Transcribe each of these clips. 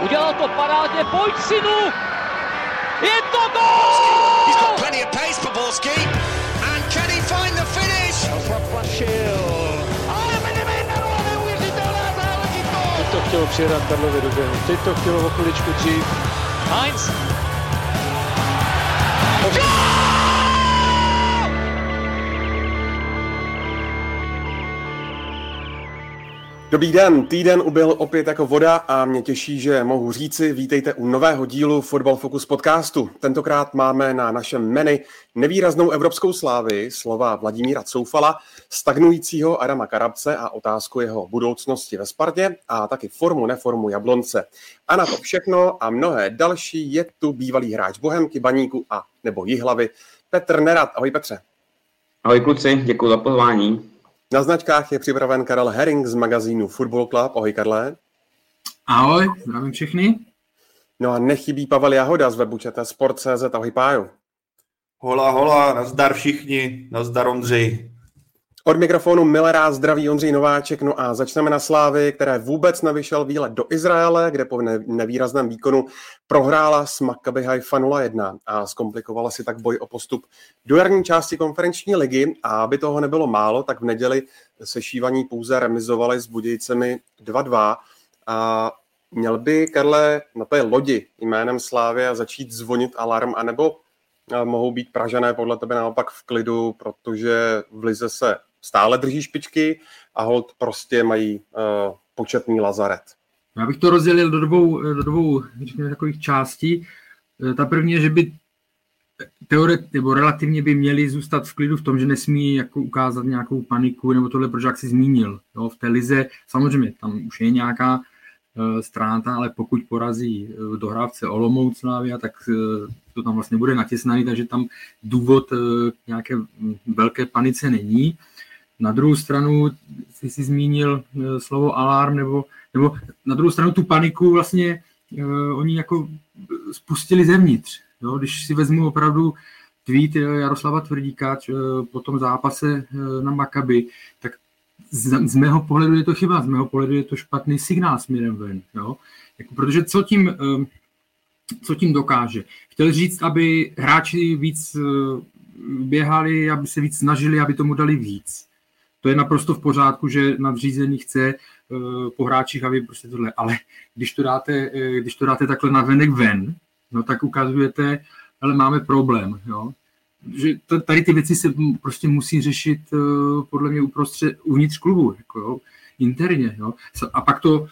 Udělal to parádně, pojď synu! Je to gol! He's got plenty of pace for Borski. And can he find the finish? Ale Benevenero, neuvěřitelná záležitost! Teď to chtělo přijedat Karlovi do běhu. Teď to chtělo o chviličku dřív. Heinz. Dobrý den, týden uběhl opět jako voda a mě těší, že mohu říci, vítejte u nového dílu Football Focus podcastu. Tentokrát máme na našem menu nevýraznou evropskou slávy slova Vladimíra Coufala, stagnujícího Adama Karabce a otázku jeho budoucnosti ve Spartě a taky formu neformu Jablonce. A na to všechno a mnohé další je tu bývalý hráč Bohemky, Baníku a nebo Jihlavy Petr Nerad. Ahoj Petře. Ahoj kluci, děkuji za pozvání. Na značkách je připraven Karel Herring z magazínu Football Club. Ahoj Karle. Ahoj, zdravím všechny. No a nechybí Pavel Jahoda z webu Sport.cz. Ahoj Páju. Hola, hola, nazdar všichni, nazdar Ondřej. Od mikrofonu Millera zdraví Ondřej Nováček, no a začneme na Slávy, které vůbec nevyšel výlet do Izraele, kde po nevýrazném výkonu prohrála s Maccabi Haifa 0-1 a zkomplikovala si tak boj o postup do jarní části konferenční ligy. A aby toho nebylo málo, tak v neděli sešívaní pouze remizovali s Budějcemi 2-2 a měl by Karle na té lodi jménem Slávy začít zvonit alarm, anebo mohou být Pražané podle tebe naopak v klidu, protože v Lize se stále drží špičky a hold prostě mají uh, početný lazaret. Já bych to rozdělil do dvou, do dvou řekněme, takových částí. Eh, ta první je, že by teoret, nebo relativně by měli zůstat v klidu v tom, že nesmí jako ukázat nějakou paniku nebo tohle, protože jak si zmínil. Jo, v té lize samozřejmě tam už je nějaká uh, ztráta, ale pokud porazí uh, dohrávce Olomouc Slavia, tak uh, to tam vlastně bude natěsnaný, takže tam důvod uh, nějaké velké panice není. Na druhou stranu jsi si zmínil eh, slovo alarm, nebo, nebo na druhou stranu tu paniku vlastně uh, oni jako spustili zevnitř. Jo? Když si vezmu opravdu tweet eh, Jaroslava Tvrdíka po tom zápase na Makaby, tak z, z mého pohledu je to chyba, z mého pohledu je to špatný signál směrem ven. Jo? Jako, protože co tím, co tím dokáže? Chtěl říct, aby hráči víc běhali, aby se víc snažili, aby tomu dali víc to je naprosto v pořádku, že nadřízený chce uh, po hráčích, aby prostě tohle, ale když to dáte, uh, když to dáte takhle na venek ven, no tak ukazujete, ale máme problém, jo. Že tady ty věci se prostě musí řešit uh, podle mě uprostřed, uvnitř klubu, jako jo, interně, jo. A pak to,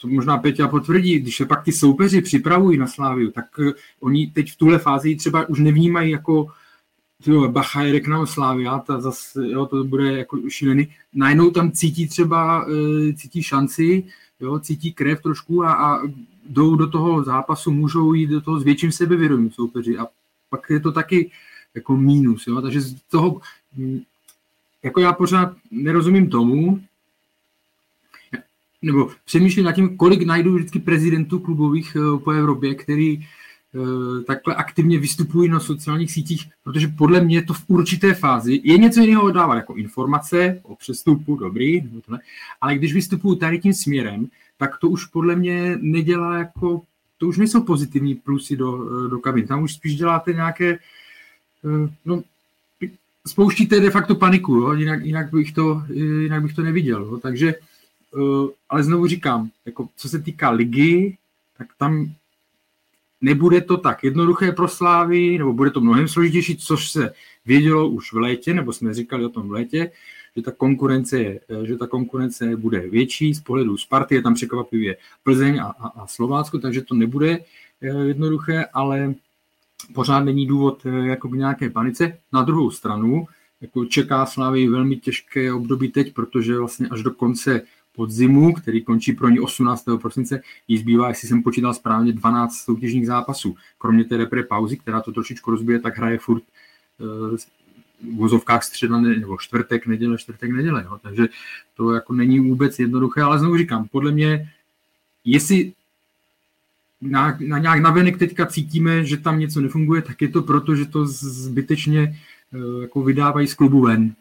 to možná Peťa potvrdí, když se pak ty soupeři připravují na Sláviu, tak oni teď v tuhle fázi třeba už nevnímají jako tyjo, Bacha jede k nám Slávia, ta zase, jo, to bude jako šílený. Najednou tam cítí třeba, e, cítí šanci, jo, cítí krev trošku a, a jdou do toho zápasu, můžou jít do toho s větším sebevědomím soupeři a pak je to taky jako mínus, jo, takže z toho, jako já pořád nerozumím tomu, nebo přemýšlím nad tím, kolik najdu vždycky prezidentů klubových e, po Evropě, který takhle aktivně vystupují na sociálních sítích, protože podle mě to v určité fázi je něco jiného dávat jako informace o přestupu, dobrý, ale když vystupují tady tím směrem, tak to už podle mě nedělá jako, to už nejsou pozitivní plusy do, eh, do kabin. Tam už spíš děláte nějaké, eh, no, spouštíte de facto paniku, jo? Jinak, jinak, bych to, jinak bych to neviděl. Jo? Takže, ale znovu říkám, jako co se týká ligy, tak tam nebude to tak jednoduché pro Slávy, nebo bude to mnohem složitější, což se vědělo už v létě, nebo jsme říkali o tom v létě, že ta konkurence, je, že ta konkurence bude větší z pohledu Sparty, je tam překvapivě Plzeň a, a, a Slovácko, takže to nebude eh, jednoduché, ale pořád není důvod eh, jako nějaké panice. Na druhou stranu, jako čeká Slávy velmi těžké období teď, protože vlastně až do konce podzimu, který končí pro ní 18. prosince, jí zbývá, jestli jsem počítal správně, 12 soutěžních zápasů. Kromě té repre pauzy, která to trošičku rozbije, tak hraje furt uh, v vozovkách středa nebo čtvrtek, neděle, čtvrtek, neděle. Jo. Takže to jako není vůbec jednoduché, ale znovu říkám, podle mě, jestli na, na nějak navenek teďka cítíme, že tam něco nefunguje, tak je to proto, že to zbytečně uh, jako vydávají z klubu ven.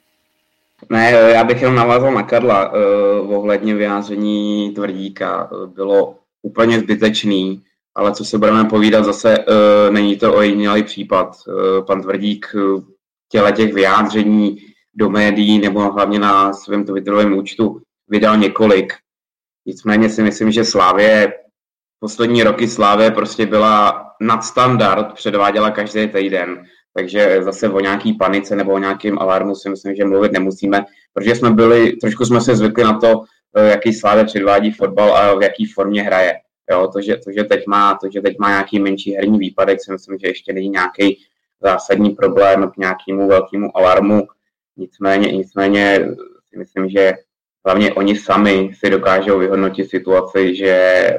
Ne, já bych jenom navázal na Karla uh, ohledně vyjádření tvrdíka. Bylo úplně zbytečný, ale co se budeme povídat, zase uh, není to ojedinělý případ. Uh, pan Tvrdík uh, těle těch vyjádření do médií nebo hlavně na svém Twitterovém účtu vydal několik. Nicméně si myslím, že Slávě, poslední roky Slávě prostě byla nadstandard, předváděla každý týden. Takže zase o nějaký panice nebo o nějakém alarmu si myslím, že mluvit nemusíme, protože jsme byli, trošku jsme se zvykli na to, jaký Slávě předvádí fotbal a v jaký formě hraje. Jo, to, že, to, že teď má, to, že teď má nějaký menší herní výpadek, si myslím, že ještě není nějaký zásadní problém k nějakému velkému alarmu. Nicméně, nicméně si myslím, že hlavně oni sami si dokážou vyhodnotit situaci, že eh,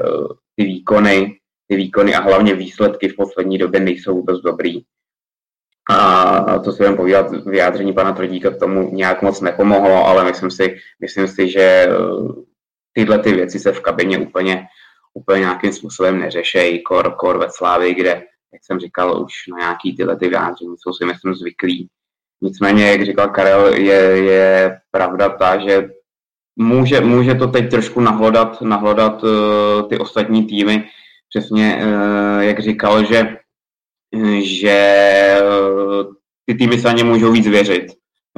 ty výkony, ty výkony a hlavně výsledky v poslední době nejsou vůbec dobrý. A to si jen povídat, vyjádření pana Tvrdíka k tomu nějak moc nepomohlo, ale myslím si, myslím si že eh, tyhle ty věci se v kabině úplně úplně nějakým způsobem neřešejí, kor, kor ve Slávy, kde, jak jsem říkal, už na nějaký tyhle ty vyjádření jsou si myslím zvyklí. Nicméně, jak říkal Karel, je, je pravda ta, že může, může to teď trošku nahlodat, nahlodat uh, ty ostatní týmy. Přesně, uh, jak říkal, že, že uh, ty týmy se ani můžou víc věřit.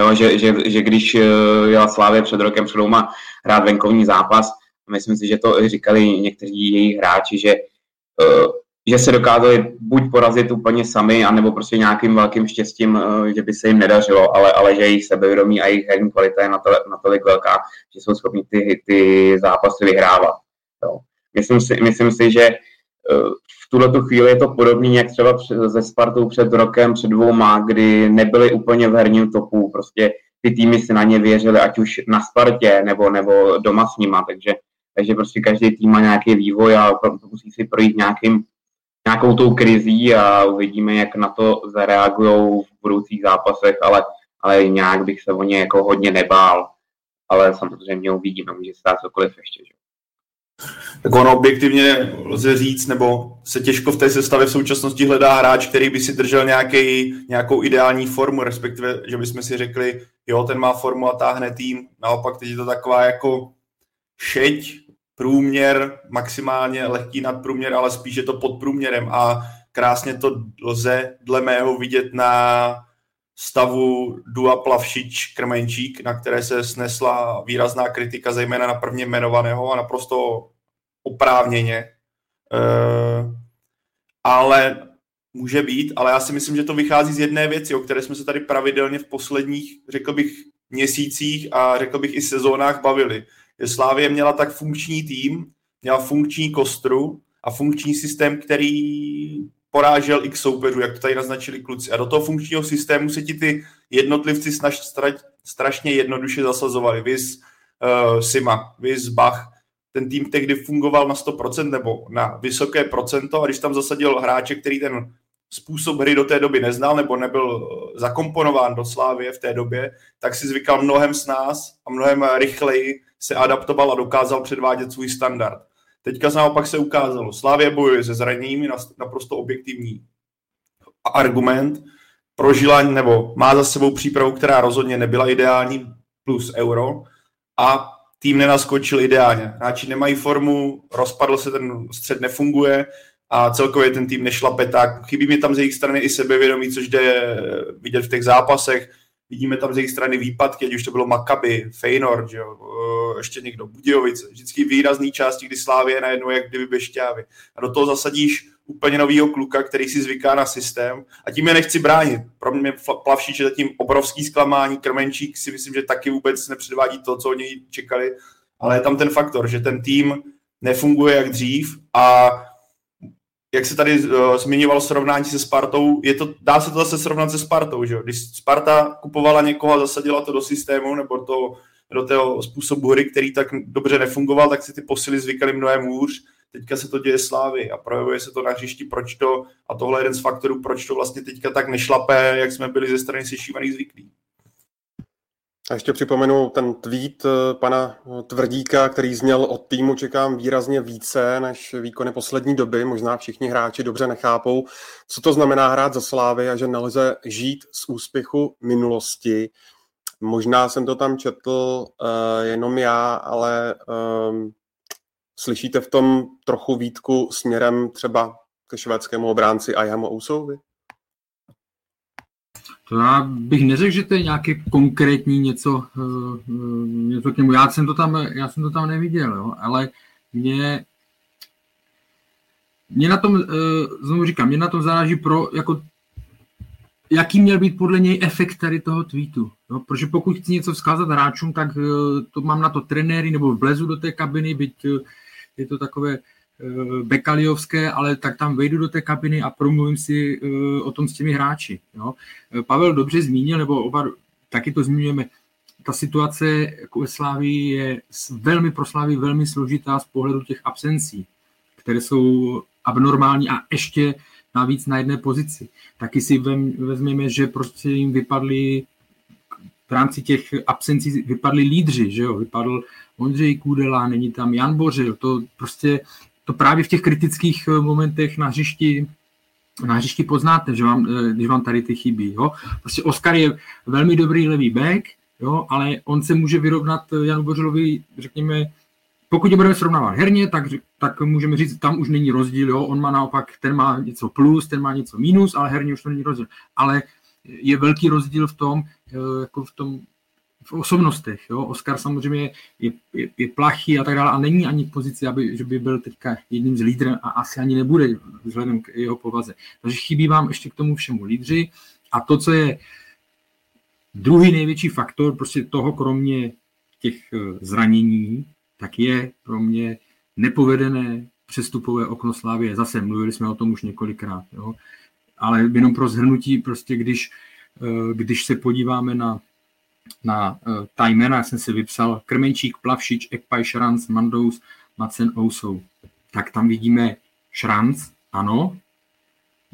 Jo, že, že, že když uh, jela Slávě před rokem před hrát venkovní zápas, myslím si, že to říkali někteří její hráči, že, uh, že se dokázali buď porazit úplně sami, anebo prostě nějakým velkým štěstím, že by se jim nedařilo, ale, ale že jejich sebevědomí a jejich herní kvalita je natolik, velká, že jsou schopni ty, ty zápasy vyhrávat. Jo. Myslím, si, myslím si, že tuhle tu chvíli je to podobné, jak třeba ze Spartou před rokem, před dvouma, kdy nebyli úplně v herním topu, prostě ty týmy si na ně věřili, ať už na Spartě nebo, nebo doma s nima, takže takže prostě každý tým má nějaký vývoj a musí si projít nějakým, nějakou tou krizí a uvidíme, jak na to zareagují v budoucích zápasech, ale, ale nějak bych se o ně jako hodně nebál. Ale samozřejmě uvidíme, může se stát cokoliv ještě. Že? Tak ono objektivně lze říct, nebo se těžko v té sestavě v současnosti hledá hráč, který by si držel nějaký, nějakou ideální formu, respektive, že bychom si řekli, jo, ten má formu a táhne tým. Naopak teď je to taková jako šeť, průměr, maximálně lehký nadprůměr, ale spíš je to pod průměrem a krásně to lze dle mého vidět na stavu Dua Plavšič Krmenčík, na které se snesla výrazná kritika, zejména na prvně jmenovaného a naprosto oprávněně. E, ale může být, ale já si myslím, že to vychází z jedné věci, o které jsme se tady pravidelně v posledních, řekl bych, měsících a řekl bych i sezónách bavili že Slávě měla tak funkční tým, měla funkční kostru a funkční systém, který porážel x soupeřů, jak to tady naznačili kluci. A do toho funkčního systému se ti ty jednotlivci snaž, stra, strašně jednoduše zasazovali. Vys uh, Sima, vys Bach. Ten tým tehdy fungoval na 100% nebo na vysoké procento a když tam zasadil hráče, který ten způsob hry do té doby neznal nebo nebyl zakomponován do Slávie v té době, tak si zvykal mnohem s nás a mnohem rychleji se adaptoval a dokázal předvádět svůj standard. Teďka naopak se ukázalo, Slávě bojuje se zraněními, naprosto objektivní argument, prožila nebo má za sebou přípravu, která rozhodně nebyla ideální, plus euro, a tým nenaskočil ideálně. Hráči nemají formu, rozpadl se ten střed, nefunguje a celkově ten tým nešlape tak. Chybí mi tam z jejich strany i sebevědomí, což jde vidět v těch zápasech Vidíme tam z jejich strany výpadky, ať už to bylo Maccabi, Feynor, že jo, ještě někdo, Budějovice. Vždycky výrazný části, kdy Slávě najednou jak kdyby bez šťávy. A do toho zasadíš úplně novýho kluka, který si zvyká na systém a tím je nechci bránit. Pro mě Plavšíč je zatím obrovský zklamání, Krmenčík si myslím, že taky vůbec nepředvádí to, co od něj čekali, ale je tam ten faktor, že ten tým nefunguje jak dřív a jak se tady uh, zmiňoval srovnání se Spartou, je to, dá se to zase srovnat se Spartou, že Když Sparta kupovala někoho a zasadila to do systému nebo to, do toho způsobu hry, který tak dobře nefungoval, tak si ty posily zvykali mnohem hůř. Teďka se to děje Slávy a projevuje se to na hřišti, proč to, a tohle je jeden z faktorů, proč to vlastně teďka tak nešlapé, jak jsme byli ze strany sešívaných zvyklí. A ještě připomenu ten tweet eh, pana eh, Tvrdíka, který zněl od týmu čekám výrazně více než výkony poslední doby. Možná všichni hráči dobře nechápou, co to znamená hrát za Slávy a že nelze žít z úspěchu minulosti. Možná jsem to tam četl uh, jenom já, ale um, Slyšíte v tom trochu výtku směrem třeba ke švédskému obránci Ayamu Ousovi? To já bych neřekl, že to je nějaké konkrétní něco, eh, něco k němu. Já jsem to tam, já jsem to tam neviděl, jo, ale mě, mě na tom, eh, znovu říkám, mě na tom záleží pro, jako, jaký měl být podle něj efekt tady toho tweetu. Jo? Protože pokud chci něco vzkázat hráčům, tak eh, to mám na to trenéry nebo vlezu do té kabiny, byť je to takové Eh, Bekaliovské, ale tak tam vejdu do té kabiny a promluvím si eh, o tom s těmi hráči. Jo. Eh, Pavel dobře zmínil, nebo oba taky to zmiňujeme, ta situace jako ve Slávii je velmi pro Slávii velmi složitá z pohledu těch absencí, které jsou abnormální a ještě navíc na jedné pozici. Taky si vezmeme, že prostě jim vypadly v rámci těch absencí vypadli lídři, že jo, vypadl Ondřej Kůdela, není tam Jan Bořil, to prostě to právě v těch kritických eh, momentech na hřišti na hřišti poznáte, že vám, eh, když vám tady ty chybí. Jo? Prostě Oskar je velmi dobrý levý back, jo? ale on se může vyrovnat eh, Janu Bořilovi, řekněme, pokud je budeme srovnávat herně, tak, tak můžeme říct, tam už není rozdíl, jo? on má naopak, ten má něco plus, ten má něco minus, ale herně už to není rozdíl. Ale je velký rozdíl v tom, jako v tom v osobnostech. Jo? Oscar samozřejmě je, je, je plachý a tak dále a není ani v pozici, aby, že by byl teďka jedním z lídrů a asi ani nebude vzhledem k jeho povaze. Takže chybí vám ještě k tomu všemu lídři a to, co je druhý největší faktor prostě toho, kromě těch eh, zranění, tak je pro mě nepovedené přestupové okno Slávě. Zase mluvili jsme o tom už několikrát. Jo? Ale jenom pro zhrnutí, prostě když, eh, když se podíváme na na uh, ta jména, já jsem si vypsal Krmenčík, Plavšič, Ekpaj, Šranc, Mandous, Macen, Ousou. Tak tam vidíme Šranc, ano.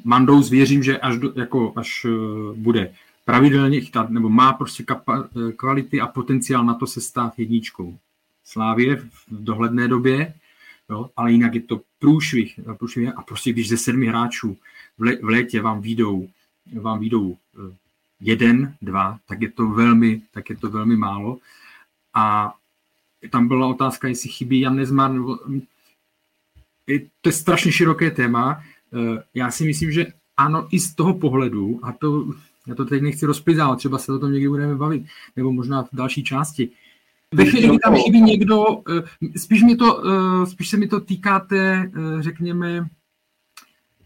Mandous věřím, že až, do, jako, až uh, bude pravidelně chytat, nebo má prostě kapa, kvality a potenciál na to se stát jedničkou. Slávě v dohledné době, jo, ale jinak je to průšvih, průšvih a prostě když ze sedmi hráčů v, lé, v létě vám výjdou, vám výjdou jeden, dva, tak je to velmi, tak je to velmi málo. A tam byla otázka, jestli chybí Jan Nezmar, nebo... To je strašně široké téma. Eh, já si myslím, že ano, i z toho pohledu, a to, já to teď nechci rozpizávat, třeba se o tom někdy budeme bavit, nebo možná v další části. Ve chvíli, kdy tam chybí někdo, eh, spíš, mi to, spíš se mi to týká té, řekněme,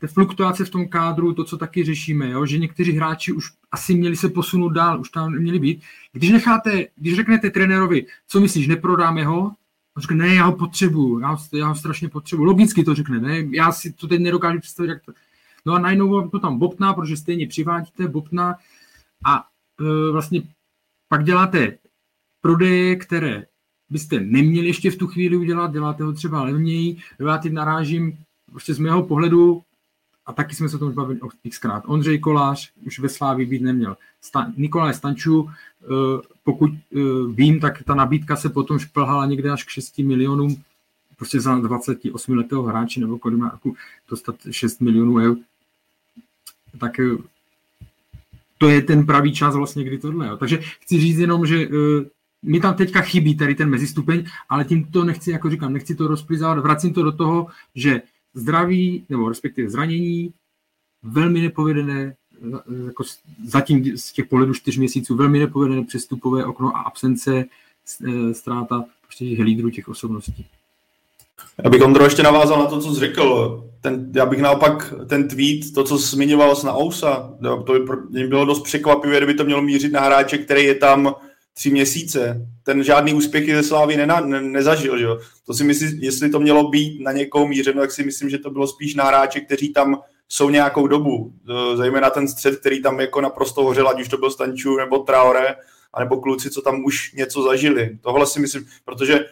té fluktuace v tom kádru, to, co taky řešíme, jo? že někteří hráči už asi měli se posunout dál, už tam měli být. Když necháte, když řeknete trenérovi, co myslíš, neprodáme ho, on řekne, ne, já ho potřebuju, já ho, já ho strašně potřebuju. Logicky to řekne, ne, já si to teď nedokážu představit, jak to... No a najednou to tam bopná, protože stejně přivádíte, bopná a e, vlastně pak děláte prodeje, které byste neměli ještě v tu chvíli udělat, děláte ho třeba levněji, já teď narážím prostě z mého pohledu a taky jsme se o tom bavili xkrát. Ondřej Kolář už ve Slávi být neměl. Stan, Nikolaj Stanču, eh, pokud eh, vím, tak ta nabídka se potom šplhala někde až k 6 milionům, prostě za 28 letého hráče, nebo kolik má dostat 6 milionů eur. Tak eh, to je ten pravý čas vlastně, kdy tohle. Jo. Takže chci říct jenom, že mi tam teďka chybí tady ten mezistupeň, ale tím to nechci, jako říkám, nechci to rozplizávat, vracím to do toho, že zdraví, nebo respektive zranění, velmi nepovedené, jako zatím z těch pohledů čtyř měsíců, velmi nepovedené přestupové okno a absence, e, ztráta prostě těch lídrů, těch osobností. Já bych Ondro ještě navázal na to, co jsi řekl. Ten, já bych naopak ten tweet, to, co jsi zmiňoval na Ousa, to by bylo dost překvapivé, kdyby to mělo mířit na hráče, který je tam tři měsíce. Ten žádný úspěchy ze Slávy nena, ne, nezažil. Že? To si myslím, jestli to mělo být na někoho mířeno, tak si myslím, že to bylo spíš na hráče, kteří tam jsou nějakou dobu. E, zejména ten střed, který tam jako naprosto hořel, ať už to byl Stanču nebo Traore, anebo kluci, co tam už něco zažili. Tohle si myslím, protože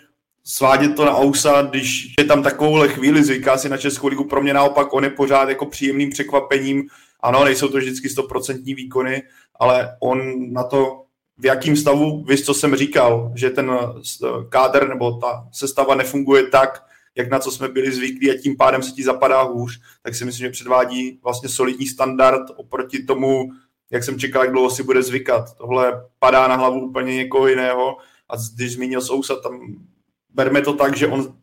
svádět to na Ousa, když je tam takovouhle chvíli, zvyká si na Českou ligu, pro mě naopak on je pořád jako příjemným překvapením. Ano, nejsou to vždycky stoprocentní výkony, ale on na to v jakém stavu, vy co jsem říkal, že ten eh, kádr nebo ta sestava nefunguje tak, jak na co jsme byli zvyklí a tím pádem se ti zapadá hůř, tak si myslím, že předvádí vlastně solidní standard oproti tomu, jak jsem čekal, jak dlouho si bude zvykat. Tohle padá na hlavu úplně někoho jiného a když zmínil Sousa, tam berme to tak, že on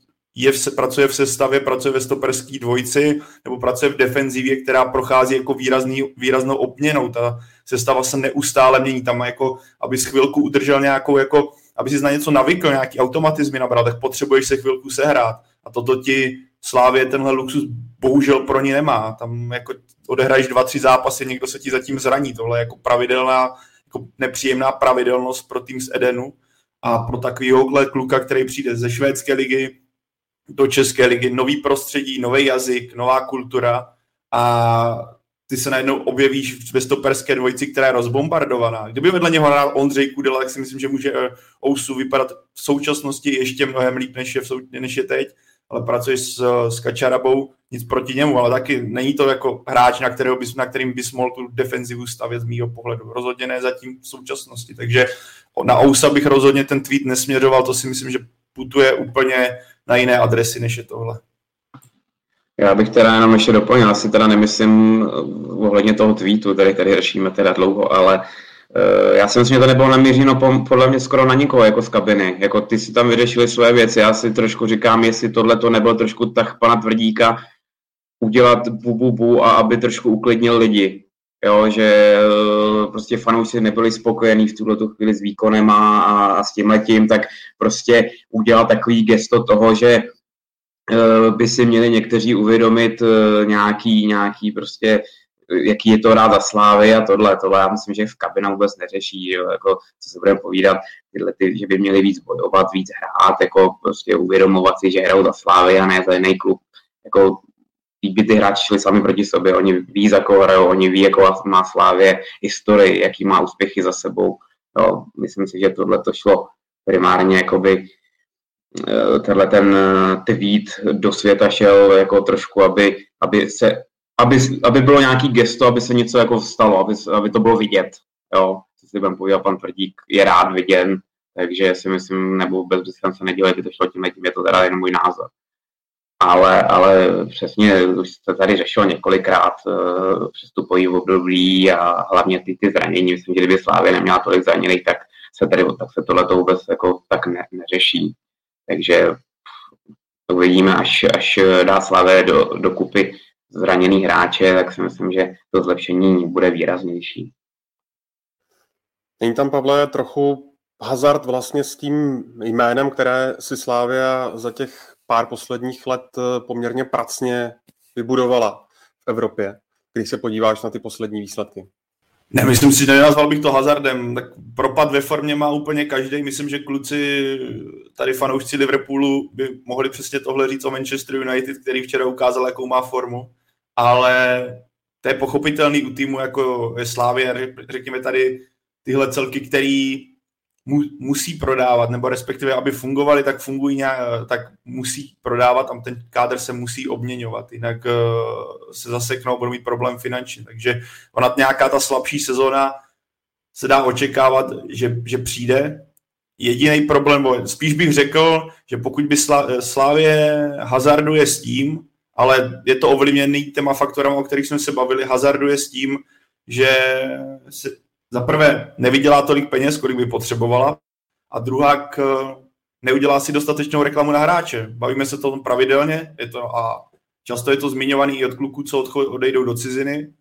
je v, pracuje v sestavě, pracuje ve stoperský dvojci, nebo pracuje v defenzivě, která prochází jako výrazný, výraznou obměnou. Ta sestava se neustále mění. Tam jako, aby chvilku udržel nějakou, jako, aby si na něco navykl, nějaký automatizmy nabral, tak potřebuješ se chvilku sehrát. A toto ti Slávě tenhle luxus bohužel pro ní nemá. Tam jako odehraješ dva, tři zápasy, někdo se ti zatím zraní. Tohle je jako pravidelná, jako nepříjemná pravidelnost pro tým z Edenu a pro takovýhohle kluka, který přijde ze švédské ligy do české ligy, nový prostředí, nový jazyk, nová kultura a ty se najednou objevíš ve stoperské dvojici, která je rozbombardovaná. Kdyby vedle něho hrál Ondřej Kudela, tak si myslím, že může eh, Ousu vypadat v současnosti ještě mnohem líp, než je, sou, než je teď, ale pracuješ s, s Kačarabou, nic proti němu, ale taky není to jako hráč, na, kterého bys, na kterým bys mohl tu defenzivu stavět z mýho pohledu. Rozhodně ne zatím v současnosti. Takže na Ousa bych rozhodně ten tweet nesměřoval, to si myslím, že putuje úplně na jiné adresy, než je tohle. Já bych teda jenom ještě doplnil, asi teda nemyslím eh, ohledně toho tweetu, který tady řešíme teda dlouho, ale uh, já si myslím, že to nebylo namířeno podle mě skoro na nikoho jako z kabiny. Jako ty si tam vyřešili své věci, já si trošku říkám, jestli tohle to nebyl trošku tak pana Tvrdíka udělat bu, bu, bu a aby trošku uklidnil lidi. Jo, že uh, prostě fanoušci nebyli spokojení v tuhle chvíli s výkonem a, a s tím letím, tak prostě udělal takový gesto toho, že Eh, by si měli někteří uvědomit eh, nějaký, nějaký prostě jaký je to rád za slávy a tohle, tohle já myslím, že v kabina vůbec neřeší, jo, jako, co se budeme povídat, tyhle ty, že by měli víc bojovat, víc hrát, jako prostě uvědomovat si, že hrajou za slávy a ne za jiný klub. Jako, by ty hráči šli sami proti sobě, oni ví, za koho hrajou, oni ví, jakou má Slávě historii, jaký má úspěchy za sebou. Jo, myslím si, že tohle to šlo primárně jakoby Eh, tenhle ten eh, tweet do světa šel jako trošku, aby, aby se aby, aby bylo nějaký gesto, aby se něco jako stalo, aby, aby to bylo vidět. Jo, co si budeme povídat, pan Tvrdík je rád viděn, takže si myslím, nebo bez se nedělal, by to šlo tím tím, je to teda jen můj názor. Ale, ale přesně, už se tady řešilo několikrát uh, přestupový období a hlavně ty, ty zranění. Myslím, že kdyby Slávě neměla tolik zraněných, tak se tady tak se tohle vůbec jako tak ne, neřeší. Takže uvidíme, až, až dá Slavé do, do kupy zraněný hráče, tak si myslím, že to zlepšení bude výraznější. Není tam, Pavle, trochu hazard vlastně s tím jménem, které si Slávia za těch pár posledních let eh, poměrně pracně vybudovala v Evropě, když se podíváš na ty poslední výsledky? Ne, myslím si, že nenazval bych to hazardem. Tak propad ve formě má úplně každý. Myslím, že kluci, tady fanoušci Liverpoolu, by mohli přesně tohle říct o Manchester United, který včera ukázal, jakou má formu. Ale to je pochopitelný u týmu, jako je Slávě, řekněme tady tyhle celky, který mu, musí prodávat, nebo respektive, aby fungovali, tak fungují nějak, tak musí prodávat a ten kádr se musí obměňovat, jinak uh, se zaseknou, budou mít problém finančně. Takže ona nějaká ta slabší sezóna se dá očekávat, že, že přijde. Jediný problém, spíš bych řekl, že pokud by Slávě hazarduje s tím, ale je to ovlivněný těma faktorama, o kterých jsme se bavili, hazarduje s tím, že se, za prvé nevydělá tolik peněz, kolik by potřebovala, a druhá neudělá si dostatečnou reklamu na hráče. Bavíme se to pravidelně je to, a často je to zmiňovaný i od kluků, co odejdou do ciziny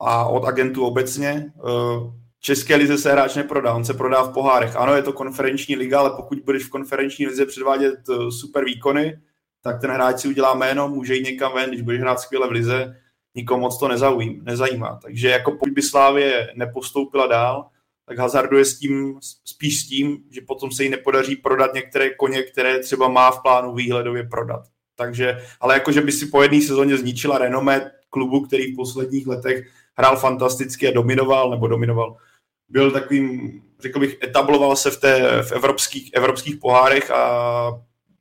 a od agentů obecně. Eh, České lize se hráč neprodá, on se prodá v pohárech. Ano, je to konferenční liga, ale pokud budeš v konferenční lize předvádět eh, super výkony, tak ten hráč si udělá jméno, může jít někam ven, když budeš hrát skvěle v lize, nikomu moc to nezaujím, nezajímá. Takže jako pokud by Slávě nepostoupila dál, tak hazarduje s tím, spíš s tím, že potom se jí nepodaří prodat některé koně, které třeba má v plánu výhledově prodat. Takže, ale jako, že by si po jedné sezóně zničila renomé klubu, který v posledních letech hrál fantasticky a dominoval, nebo dominoval, byl takovým, řekl bych, etabloval se v, té, v evropských, evropských pohárech a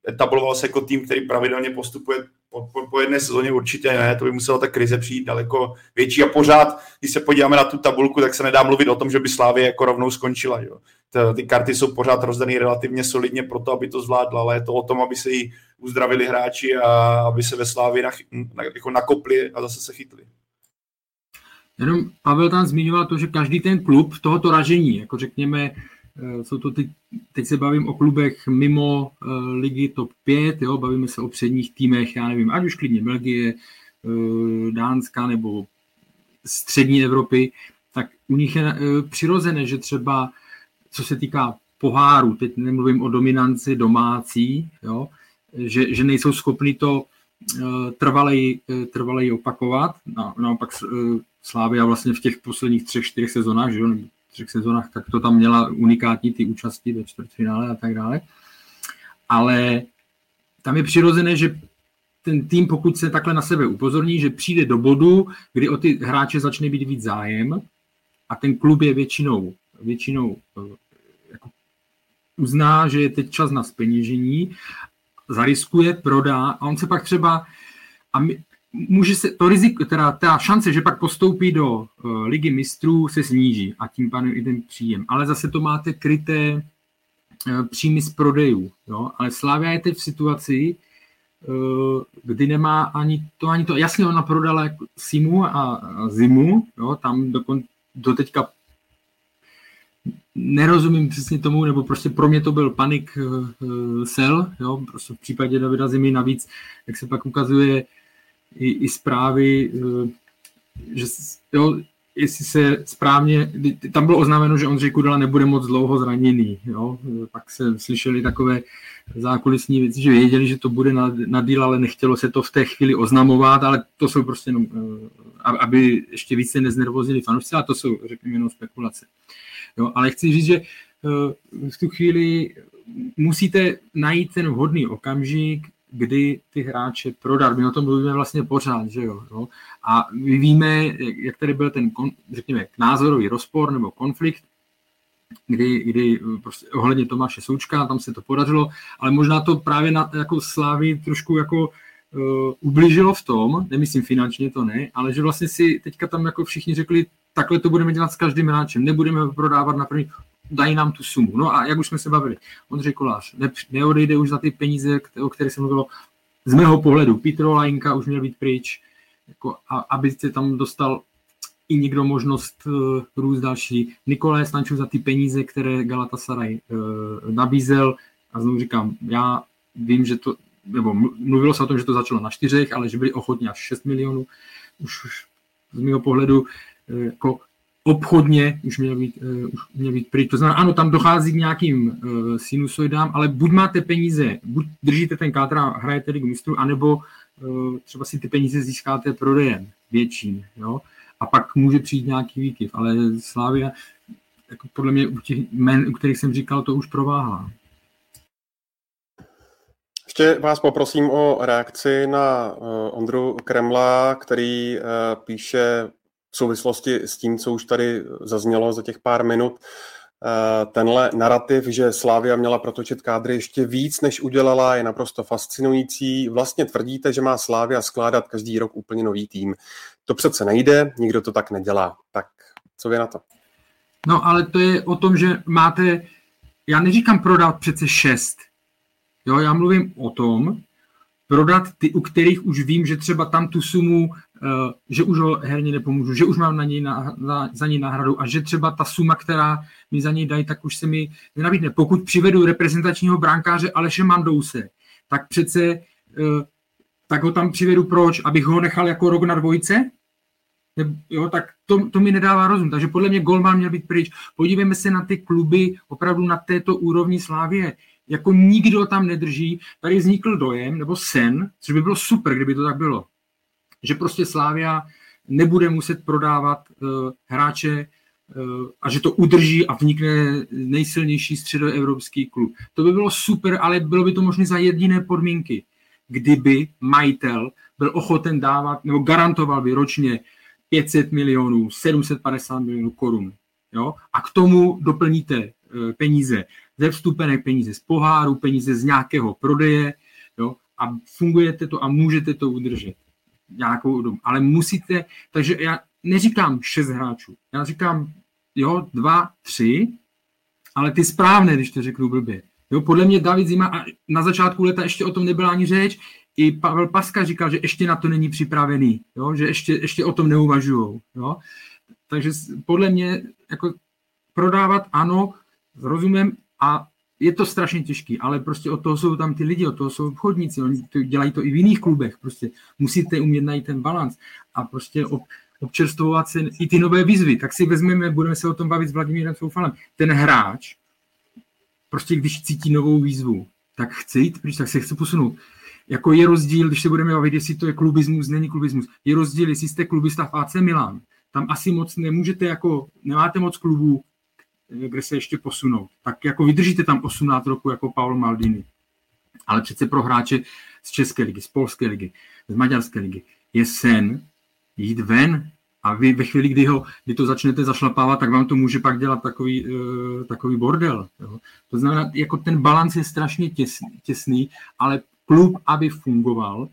etabloval se jako tým, který pravidelně postupuje po, po, po jedné sezóně určitě ne, to by musela ta krize přijít daleko větší a pořád, když se podíváme na tu tabulku, tak se nedá mluvit o tom, že by Slávě jako rovnou skončila. Jo. Ty, ty karty jsou pořád rozdané relativně solidně pro to, aby to zvládla, ale je to o tom, aby se jí uzdravili hráči a aby se ve Slávě nach, na, jako nakopli a zase se chytli. Jenom Pavel tam zmiňoval to, že každý ten klub tohoto ražení, jako řekněme jsou to ty, teď se bavím o klubech mimo ligy top 5, jo, bavíme se o předních týmech, já nevím, ať už klidně Belgie, Dánska nebo střední Evropy, tak u nich je přirozené, že třeba co se týká poháru, teď nemluvím o dominanci domácí, jo, že, že nejsou schopni to trvalej, trvalej opakovat. No, naopak Slávia vlastně v těch posledních třech, čtyřech sezónách, že jo, třech sezónách, tak to tam měla unikátní ty účasti ve čtvrtfinále a tak dále. Ale tam je přirozené, že ten tým, pokud se takhle na sebe upozorní, že přijde do bodu, kdy o ty hráče začne být víc zájem a ten klub je většinou, většinou jako uzná, že je teď čas na speněžení, zariskuje, prodá a on se pak třeba a my, může se to riziko, teda ta šance, že pak postoupí do uh, ligy mistrů se sníží a tím pádem i ten příjem. Ale zase to máte kryté uh, příjmy z prodejů. Jo? Ale Slávia je teď v situaci, uh, kdy nemá ani to, ani to. Jasně, ona prodala jako Simu a, a Zimu, jo? tam dokon, do teďka nerozumím přesně tomu, nebo prostě pro mě to byl panik uh, sell, jo, prostě v případě Davida Zimy navíc, jak se pak ukazuje i, i zprávy, uh, že jo, jestli se správně, tam bylo oznámeno, že Ondřej Kudela nebude moc dlouho zraněný, jo, pak se slyšeli takové zákulisní věci, že věděli, že to bude na, na díl, ale nechtělo se to v té chvíli oznamovat, ale to jsou prostě jenom, aby ještě více neznervozili fanoušci, a to jsou, řekněme, jenom spekulace. Jo, ale chci říct, že eh, v tu chvíli musíte najít ten vhodný okamžik, kdy ty hráče prodat. My o tom mluvíme vlastně pořád, že jo. jo? A my víme, jak tady byl ten, řekněme, názorový rozpor nebo konflikt, kdy, kdy prostě ohledně Tomáše Součka, tam se to podařilo, ale možná to právě na, jako Slávy trošku jako uh, ublížilo v tom, nemyslím finančně to ne, ale že vlastně si teďka tam jako všichni řekli, takhle to budeme dělat s každým hráčem, nebudeme prodávat na první, dají nám tu sumu. No a jak už jsme se bavili, Ondřej Kolář ne, neodejde už za ty peníze, o které se mluvilo, z mého pohledu, Petro Lajnka už měl být pryč, jako, a, aby se tam dostal i někdo možnost uh, růst další. Nikolé Stanču za ty peníze, které Galatasaray uh, nabízel, a znovu říkám, já vím, že to, nebo mluvilo se o tom, že to začalo na čtyřech, ale že byli ochotní až 6 milionů. Už, už z mého pohledu Eh, jako obchodně už měl být, uh, už měl být pryč. To znamená, ano, tam dochází k nějakým uh, sinusoidám, ale buď máte peníze, buď držíte ten kádr a hrajete ligu mistrů, anebo uh, třeba si ty peníze získáte prodejem větším, jo? A pak může přijít nějaký výkyv, ale Slávia, jako podle mě u těch men, u kterých jsem říkal, to už prováhá. Ještě vás poprosím o reakci na Ondru Kremla, který píše souvislosti s tím, co už tady zaznělo za těch pár minut, eh, tenhle narrativ, že Slávia měla protočit kádry ještě víc, než udělala, je naprosto fascinující. Vlastně tvrdíte, že má Slávia skládat každý rok úplně nový tým. To přece nejde, nikdo to tak nedělá. Tak co vy na to? No ale to je o tom, že máte, já neříkám prodat přece šest. Jo, já mluvím o tom, prodat ty, u kterých už vím, že třeba tam tu sumu Eh, že už ho herně nepomůžu, že už mám na něj na, na, za něj náhradu a že třeba ta suma, která mi za něj dají, tak už se mi nenabídne. Pokud přivedu reprezentačního bránkáře Aleše Mandouse, tak přece eh, tak ho tam přivedu proč? Abych ho nechal jako rok na dvojce? Jo, tak to, to mi nedává rozum. Takže podle mě Golman měl být pryč. Podívejme se na ty kluby opravdu na této úrovni Slávě. Jako nikdo tam nedrží. Tady vznikl dojem, nebo sen, což by bylo super, kdyby to tak bylo že prostě Slávia nebude muset prodávat uh, hráče uh, a že to udrží a vnikne nejsilnější středoevropský klub. To by bylo super, ale bylo by to možné za jediné podmínky, kdyby majitel byl ochoten dávat nebo garantoval by ročně 500 milionů, 750 milionů korun. Jo? A k tomu doplníte peníze ze vstupenek, peníze z poháru, peníze z nějakého prodeje jo? a fungujete to a můžete to udržet nějakou dobu. Ale musíte, takže já neříkám šest hráčů, já říkám, jo, dva, tři, ale ty správné, když to řeknu blbě. Jo, podle mě David Zima a na začátku leta ještě o tom nebyla ani řeč, i Pavel Paska říkal, že ještě na to není připravený, jo, že ještě, ještě o tom neuvažují. Jo. Takže podle mě jako prodávat ano, rozumím a je to strašně těžký, ale prostě od toho jsou tam ty lidi, od toho jsou obchodníci, oni to, dělají to i v jiných klubech, prostě musíte umět najít ten balans a prostě ob, občerstvovat se i ty nové výzvy, tak si vezmeme, budeme se o tom bavit s Vladimírem Soufalem. Ten hráč, prostě když cítí novou výzvu, tak chce jít pryč, tak se chce posunout. Jako je rozdíl, když se budeme bavit, jestli to je klubismus, není klubismus. Je rozdíl, jestli jste klubista v AC Milan. Tam asi moc nemůžete, jako nemáte moc klubů, kde se ještě posunou. Tak jako vydržíte tam 18 roku jako Paolo Maldini. Ale přece pro hráče z České ligy, z Polské ligy, z Maďarské ligy je sen jít ven a vy ve chvíli, kdy, ho, kdy to začnete zašlapávat, tak vám to může pak dělat takový, uh, takový bordel. Jo. To znamená, jako ten balans je strašně těsný, těsný, ale klub, aby fungoval,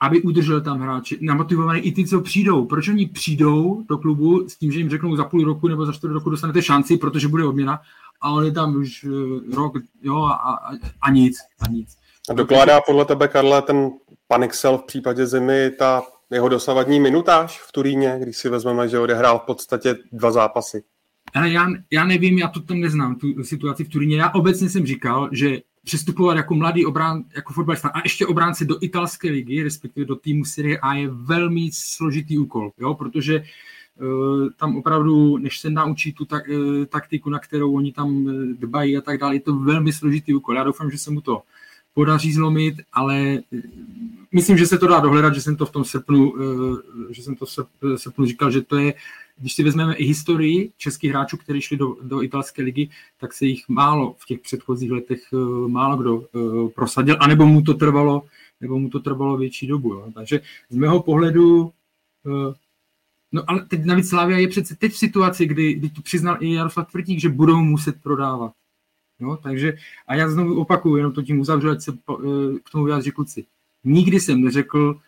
aby udržel tam hráče, namotivovaný i ty, co přijdou. Proč oni přijdou do klubu s tím, že jim řeknou za půl roku nebo za čtvrt roku dostanete šanci, protože bude odměna a on je tam už uh, rok, jo, a, a, a nic, a nic. A dokládá podle tebe, Karle, ten Panixel v případě zimy ta jeho dosavadní minutáž v Turíně, když si vezmeme, že odehrál v podstatě dva zápasy? Ale já, já nevím, já to tam neznám, tu situaci v Turíně. Já obecně jsem říkal, že přestupovat jako mladý obrán, jako fotbalista a ještě obránce do italské ligy, respektive do týmu Serie A je velmi složitý úkol, jo, protože uh, tam opravdu, než se naučí tu tak, uh, taktiku, na kterou oni tam uh, dbají a tak dále, je to velmi složitý úkol. Já doufám, že se mu to podaří zlomit, ale myslím, že se to dá dohledat, že jsem to v tom srpnu, že jsem to v srpnu říkal, že to je když si vezmeme i historii českých hráčů, kteří šli do, do italské ligy, tak se jich málo v těch předchozích letech uh, málo kdo uh, prosadil, anebo mu to trvalo, nebo mu to trvalo větší dobu. Jo. Takže z mého pohledu uh, No ale teď navíc Slavia je přece teď v situaci, kdy, kdy to přiznal i Jaroslav Tvrdík, že budou muset prodávat. No, takže, a já znovu opakuju, jenom to tím uzavřu, ať se k tomu vyjádří kluci. Nikdy jsem neřekl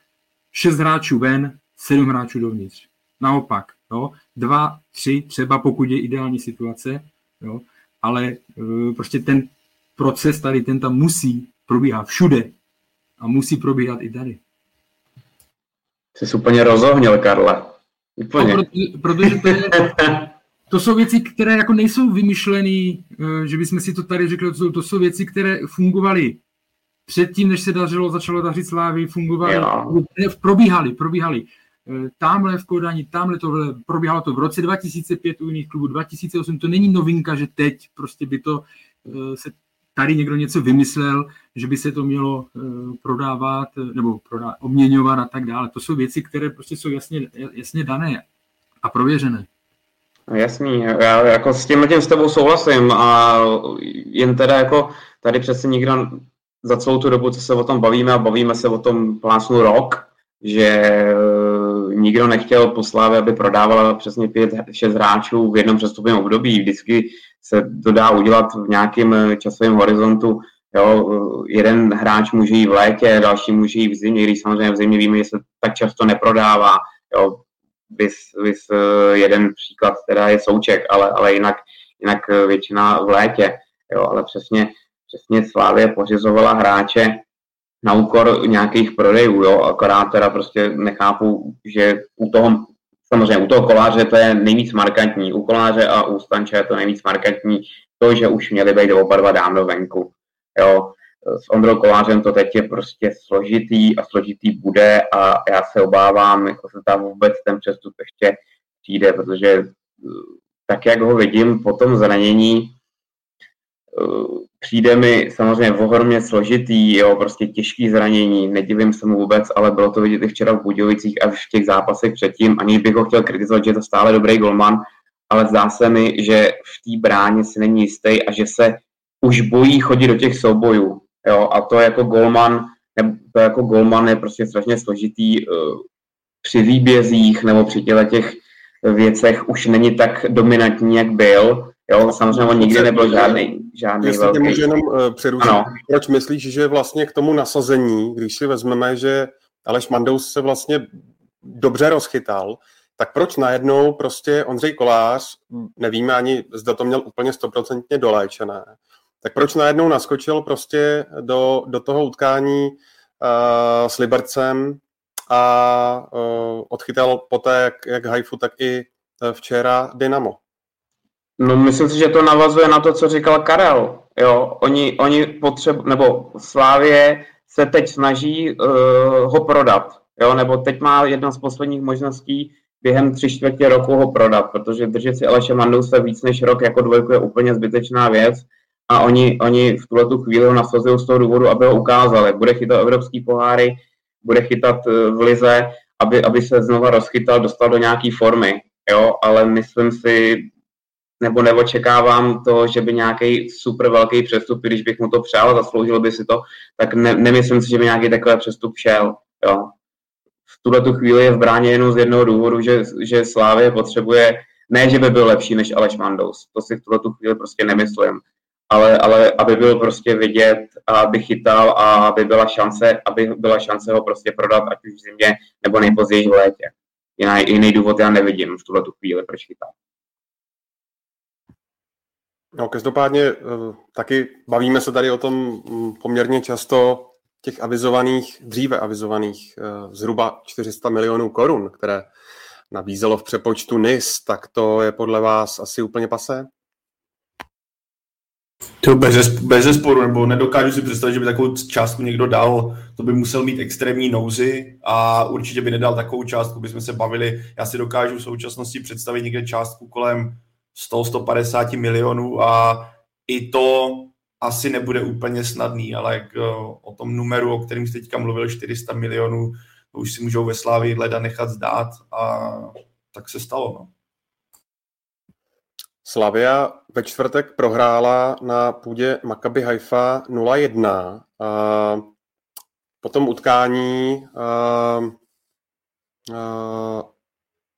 šest hráčů ven, sedm hráčů dovnitř. Naopak, jo, dva, tři, třeba pokud je ideální situace, jo, ale uh, prostě ten proces tady, ten tam musí probíhat všude a musí probíhat i tady. Jsi úplně rozohnil, Karle. Úplně. No, protože, protože to, je, to jsou věci, které jako nejsou vymyšlené, uh, že bychom si to tady řekli, to jsou, to jsou věci, které fungovaly předtím, než se dařilo, začalo dařit slávy, fungovaly, probíhaly, probíhaly. Eh, tamhle v Kodani, tamhle tohle, probíhalo to v roce 2005 u jiných klubů, 2008, to není novinka, že teď prostě by to eh, se tady někdo něco vymyslel, že by se to mělo eh, prodávat nebo prodávat, obměňovat a tak dále. To jsou věci, které prostě jsou jasně, jasně dané a prověřené. No jasný, já jako s tím s tebou souhlasím a jen teda jako tady přece nikdo za celou tu dobu, co se o tom bavíme a bavíme se o tom plásnu rok, že nikdo nechtěl po Slávě, aby prodávala přesně pět, šest hráčů v jednom přestupním období. Vždycky se to dá udělat v nějakém eh, časovém horizontu. Jo, eh, jeden hráč může jít v létě, další může jít v zimě, když samozřejmě v zimě víme, že se tak často neprodává. Jo, bys, bys eh, jeden příklad teda je Souček, ale, ale jinak, jinak většina v létě. Jo, ale přesně, přesně Slávě pořizovala hráče, na úkor nějakých prodejů, jo, akorát teda prostě nechápu, že u toho, samozřejmě u toho koláře to je nejvíc markantní, u koláře a u Stanče je to nejvíc markantní, to, že už měli být oba dva dávno venku, jo, s Ondrou Kolářem to teď je prostě složitý a složitý bude a já se obávám, jako se tam vůbec ten přestup ještě přijde, protože eh, tak, jak ho vidím po tom zranění, přijde mi samozřejmě ohromně složitý, jo, prostě těžký zranění, nedivím se mu vůbec, ale bylo to vidět i včera v Budějovicích a v těch zápasech předtím, aniž bych ho chtěl kritizovat, že je to stále dobrý golman, ale zdá se mi, že v té bráně si není jistý a že se už bojí chodit do těch soubojů, jo, a to jako golman, to jako golman je prostě strašně složitý uh, při výbězích nebo při těle těch věcech už není tak dominantní, jak byl, Jo, samozřejmě on nikdy nebyl žádný, žádný Jestli velký. můžu jenom uh, přerušit, ano. proč myslíš, že vlastně k tomu nasazení, když si vezmeme, že Aleš Mandous se vlastně dobře rozchytal, tak proč najednou prostě Ondřej Kolář, nevíme ani, zda to měl úplně stoprocentně doléčené, tak proč najednou naskočil prostě do, do toho utkání uh, s Libercem a uh, odchytal poté jak, jak Haifu, tak i včera Dynamo? No, myslím si, že to navazuje na to, co říkal Karel. Jo, oni, oni potřebu, nebo Slávě se teď snaží uh, ho prodat, jo, nebo teď má jedna z posledních možností během tři čtvrtě roku ho prodat, protože držet si Aleše Mandouse víc než rok jako dvojku je úplně zbytečná věc a oni, oni v tuhle tu chvíli ho nasazují z toho důvodu, aby ho ukázali. Bude chytat evropský poháry, bude chytat eh, v lize, aby, aby se znova rozchytal, dostal do nějaké formy, jo, ale myslím si, nebo neočekávám to, že by nějaký super velký přestup, když bych mu to přál zasloužil by si to, tak ne, nemyslím si, že by nějaký takový přestup šel. Jo. V tuhle tu chvíli je v bráně jenom z jednoho důvodu, že, že Slávě potřebuje, ne, že by byl lepší než Aleš Mandous, to si v tuhle tu chvíli prostě nemyslím, ale, ale aby byl prostě vidět, aby chytal a aby byla šance, aby byla šance ho prostě prodat, ať už v zimě nebo nejpozději v létě. Jiný, jiný důvod já nevidím v tuhle tu chvíli, proč chytá. No, každopádně eh, taky bavíme se tady o tom mm, poměrně často těch avizovaných, dříve avizovaných eh, zhruba 400 milionů korun, které nabízelo v přepočtu NIS, tak to je podle vás asi úplně pasé? To bez, bez zesporu, nebo nedokážu si představit, že by takovou částku někdo dal, to by musel mít extrémní nouzy a určitě by nedal takovou částku, bychom se bavili. Já si dokážu v současnosti představit někde částku kolem 100-150 milionů a i to asi nebude úplně snadný, ale jak, o tom numeru, o kterém jste teďka mluvil, 400 milionů, to už si můžou ve Slávii leda nechat zdát a tak se stalo. No. Slavia ve čtvrtek prohrála na půdě Maccabi Haifa 0-1. A po tom utkání a, a,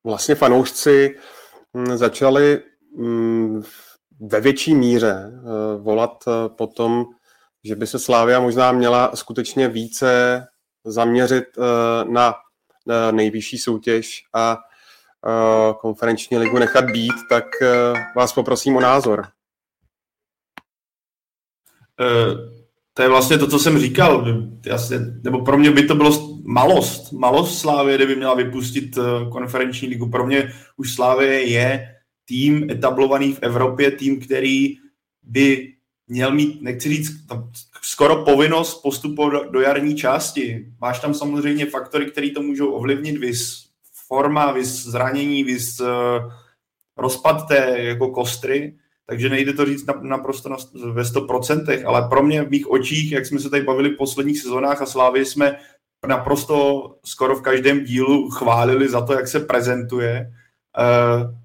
vlastně fanoušci hm, začali ve větší míře volat po tom, že by se Slávia možná měla skutečně více zaměřit na nejvyšší soutěž a konferenční ligu nechat být, tak vás poprosím o názor. To je vlastně to, co jsem říkal. Jasně, nebo pro mě by to bylo malost. Malost Slávě, kdyby měla vypustit konferenční ligu. Pro mě už Slávě je tým etablovaný v Evropě, tým, který by měl mít, nechci říct, skoro povinnost postupovat do, do jarní části. Máš tam samozřejmě faktory, které to můžou ovlivnit, vys forma, vys zranění, vys uh, rozpad té jako kostry, takže nejde to říct naprosto na, ve 100%, ale pro mě v mých očích, jak jsme se tady bavili v posledních sezónách a Slávy jsme naprosto skoro v každém dílu chválili za to, jak se prezentuje,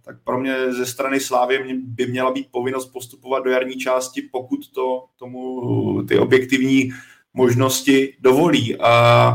tak pro mě ze strany Slávy by měla být povinnost postupovat do jarní části, pokud to tomu ty objektivní možnosti dovolí. A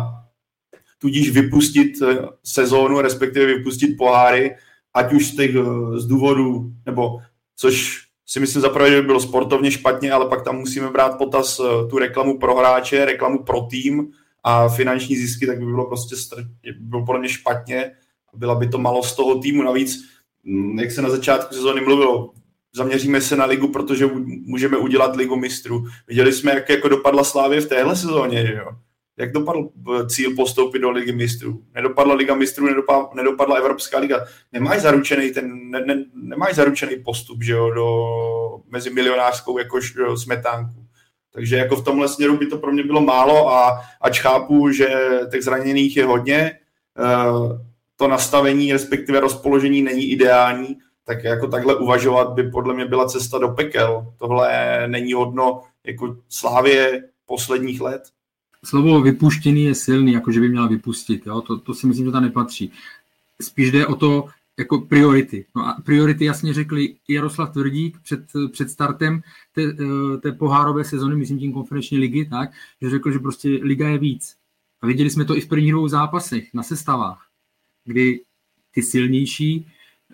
tudíž vypustit eh, sezónu, respektive vypustit poháry, ať už z, těch, eh, z důvodu, nebo což si myslím zaprvé, že by bylo sportovně špatně, ale pak tam musíme brát potaz eh, tu reklamu pro hráče, reklamu pro tým a finanční zisky, tak by bylo prostě by bylo podle mě špatně. Byla by to malo z toho týmu. Navíc, mm, jak se na začátku sezóny mluvilo, zaměříme se na ligu, protože můžeme udělat ligu mistrů. Viděli jsme, jak jako dopadla Slávě v téhle sezóně, že jo? jak dopadl eh, cíl postoupit do ligy mistrů? Nedopadla liga mistrů, nedopadla, nedopadla Evropská liga. Nemáš zaručený ten, ne, ne, nemáš zaručený postup, že jo, do, mezi milionářskou jakož do smetánku. Takže jako v tomhle směru by to pro mě bylo málo a ač chápu, že těch zraněných je hodně, eh, to nastavení, respektive rozpoložení není ideální, tak jako takhle uvažovat by podle mě byla cesta do pekel. Tohle není hodno jako slávě posledních let slovo vypuštěný je silný, jako že by měla vypustit. Jo? To, to si myslím, že tam nepatří. Spíš jde o to, jako priority. No a priority jasně řekli Jaroslav Tvrdík před, před startem té, eh, té pohárové sezony, myslím tím konferenční ligy, tak, že řekl, že prostě liga je víc. A viděli jsme to i v prvních dvou zápasech, na sestavách, kdy ty silnější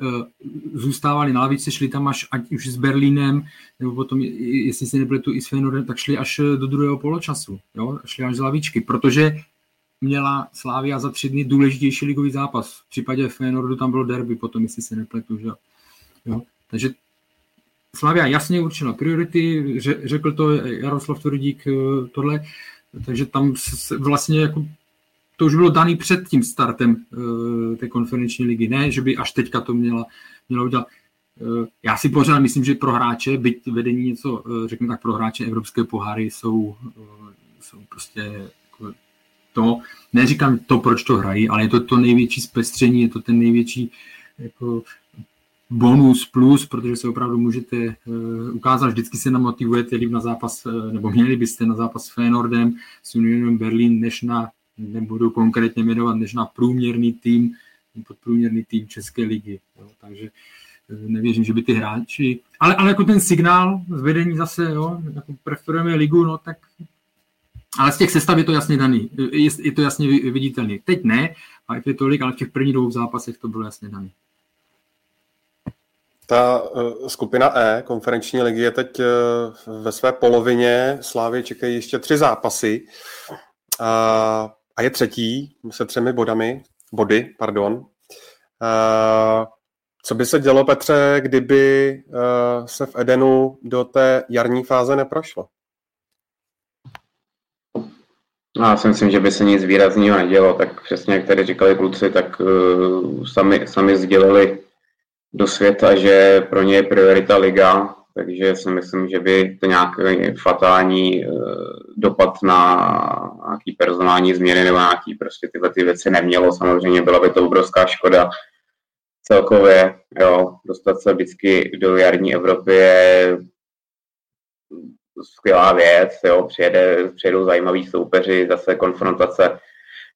Eh, zůstávali na lavici, šli tam až ať už s Berlínem, nebo potom, jestli si nepletu i s Feyenoordem, tak šli až do druhého poločasu, jo? šli až z lavičky, protože měla Slávia za tři dny důležitější ligový zápas. V případě Feyenoordu tam bylo derby, potom, jestli se nepletu, že jo. Takže Slavia jasně určila priority, řekl to Jaroslav Tvrdík eh, tohle, takže tam vlastně jako to už bylo daný před tím startem uh, té konferenční ligy. Ne, že by až teďka to měla, měla udělat. já si pořád myslím, že pro hráče, byť vedení něco, řeknu tak, pro hráče evropské poháry jsou, jsou prostě jako to, neříkám to, proč to hrají, ale je to to největší zpestření, je to ten největší jako bonus plus, protože se opravdu můžete uh, ukázat, vždycky se namotivujete líp na zápas, uh, nebo měli byste na zápas s Feyenoordem, s Unionem Berlin, než na, nebudu konkrétně jmenovat, než na průměrný tým, podprůměrný tým České ligy. Jo. Takže uh, nevěřím, že by ty hráči, ale, ale jako ten signál z vedení zase, jo, jako preferujeme ligu, no tak ale z těch sestav je to jasně daný, je, je to jasně viditelný. Teď ne, a je tolik, ale v těch prvních dvou zápasech to bylo jasně daný. Ta uh, skupina E konferenční ligy je teď uh, ve své polovině. Slávě čekají ještě tři zápasy. Uh, a je třetí se třemi bodami, body, pardon. Uh, co by se dělo, Petře, kdyby uh, se v Edenu do té jarní fáze neprošlo? No, já si myslím, že by se nic výrazného nedělo, tak přesně jak tady říkali kluci, tak uh, sami, sami sdělili do světa, že pro ně je priorita liga, takže si myslím, že by to nějaký fatální uh, dopad na nějaký personální změny nebo nějaký prostě tyhle ty věci nemělo. Samozřejmě byla by to obrovská škoda celkově, jo, dostat se vždycky do jarní Evropy je skvělá věc, jo, přijede, přijedou zajímaví soupeři, zase konfrontace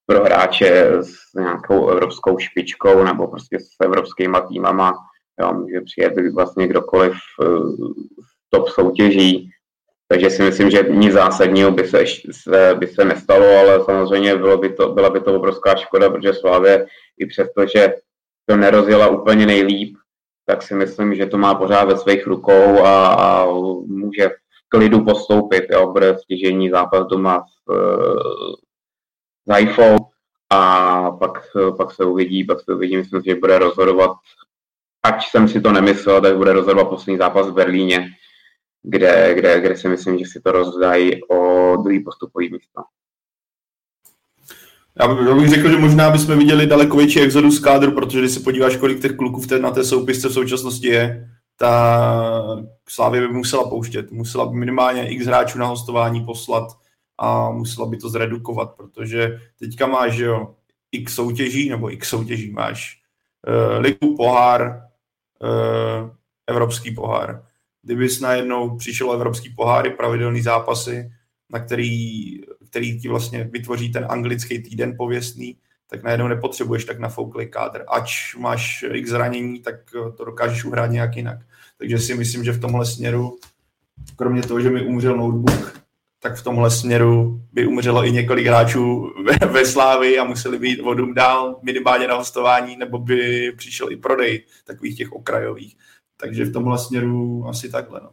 pro hráče s nějakou evropskou špičkou nebo prostě s evropskými týmama, jo, může přijet vlastně kdokoliv uh, top soutěží, takže si myslím, že nic zásadního by se, se, by se nestalo, ale samozřejmě bylo by to, byla by to obrovská škoda, protože Slávě i přesto, že to nerozjela úplně nejlíp, tak si myslím, že to má pořád ve svých rukou a, a může klidu postoupit. Jo. Bude stěžení zápas doma s, s Haifou a pak, pak se uvidí, pak se uvidí, myslím že bude rozhodovat, ať jsem si to nemyslel, tak bude rozhodovat poslední zápas v Berlíně, kde, kde, kde si myslím, že si to rozdají o druhý postupový místo. Já bych řekl, že možná bychom viděli daleko větší exodus kádru, protože když se podíváš, kolik těch kluků v té, na té soupisce v současnosti je, ta Slávě by musela pouštět. Musela by minimálně x hráčů na hostování poslat a musela by to zredukovat, protože teďka máš jo, x soutěží, nebo x soutěží máš uh, ligu, pohár, evropský pohár. Kdybys najednou přišel evropský poháry, pravidelný zápasy, na který, který ti vlastně vytvoří ten anglický týden pověstný, tak najednou nepotřebuješ tak nafouklý kádr. Ač máš x zranění, tak to dokážeš uhrát nějak jinak. Takže si myslím, že v tomhle směru, kromě toho, že mi umřel notebook, tak v tomhle směru by umřelo i několik hráčů ve, ve Slávi a museli být vodům dál minimálně na hostování, nebo by přišel i prodej takových těch okrajových. Takže v tomhle směru asi takhle. No.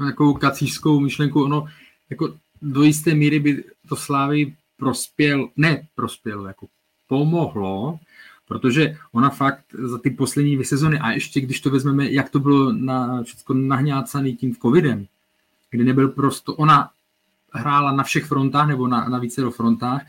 no takovou kacířskou myšlenku, ono jako do jisté míry by to Slávy prospěl, ne prospěl, jako pomohlo, protože ona fakt za ty poslední sezony, a ještě když to vezmeme, jak to bylo na, všechno nahňácaný tím covidem, kdy nebyl prostě, ona hrála na všech frontách nebo na, na více do frontách, e,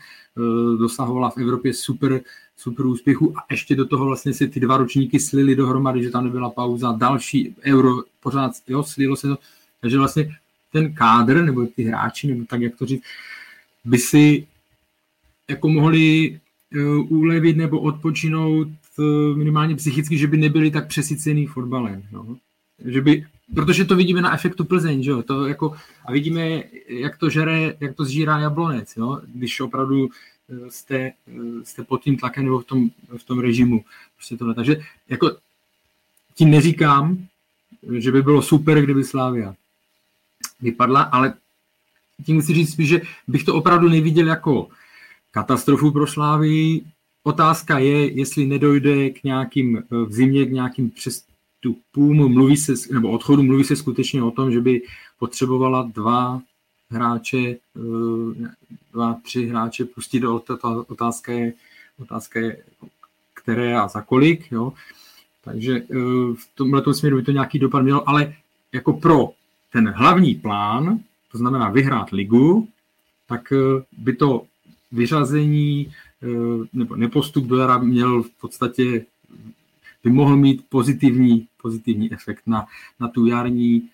dosahovala v Evropě super, super úspěchu a ještě do toho vlastně si ty dva ročníky slili dohromady, že tam nebyla pauza, další euro, pořád, jo, slilo se to, takže vlastně ten kádr, nebo ty hráči, nebo tak, jak to říct, by si jako mohli uh, ulevit nebo odpočinout uh, minimálně psychicky, že by nebyli tak přesycený fotbalem. No. Že by, protože to vidíme na efektu Plzeň, že jo? To jako, a vidíme, jak to žere, jak to zžírá jablonec, jo? když opravdu eh, jste, jste pod tím tlakem nebo v tom, v tom režimu. Prostě tohle. Takže jako tím neříkám, že by bylo super, kdyby Slávia vypadla, ale tím chci říct spíš, že bych to opravdu neviděl jako katastrofu pro Slávy. Otázka je, jestli nedojde k nějakým v zimě k nějakým přestupům, mluví se, nebo odchodu, mluví se skutečně o tom, že by potřebovala dva hráče, eh, dva, tři hráče pustit do otázka je, otázka je, které a za kolik, jo. Takže eh, v tomhle směru by to nějaký dopad mělo, ale jako pro ten hlavní plán, to znamená vyhrát ligu, tak eh, by to vyřazení nebo nepostup do měl v podstatě by mohl mít pozitivní, pozitivní efekt na, na tu jarní,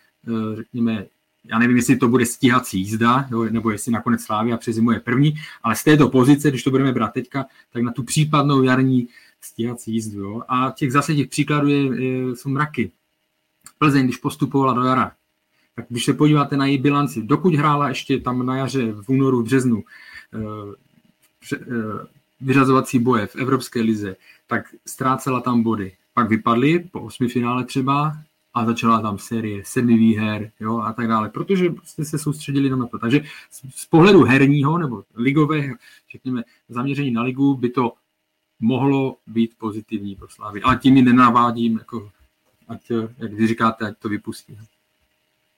řekněme, já nevím, jestli to bude stíhací jízda, jo, nebo jestli nakonec Slávia přezimuje první, ale z této pozice, když to budeme brát teďka, tak na tu případnou jarní stíhací jízdu. Jo. A těch zase těch příkladů je, je, jsou mraky. Plzeň, když postupovala do jara, tak když se podíváte na její bilanci, dokud hrála ještě tam na jaře, v únoru, v březnu, eh, eh, vyřazovací boje v Evropské lize, tak ztrácela tam body. Pak vypadly po osmi finále třeba, a začala tam série sedmi výher jo, a tak dále, protože jste se soustředili na to. Takže z pohledu herního nebo ligové, řekněme, zaměření na ligu by to mohlo být pozitivní pro Slávy. Ale tím ji nenavádím, jako, ať, jak vy říkáte, ať to vypustí.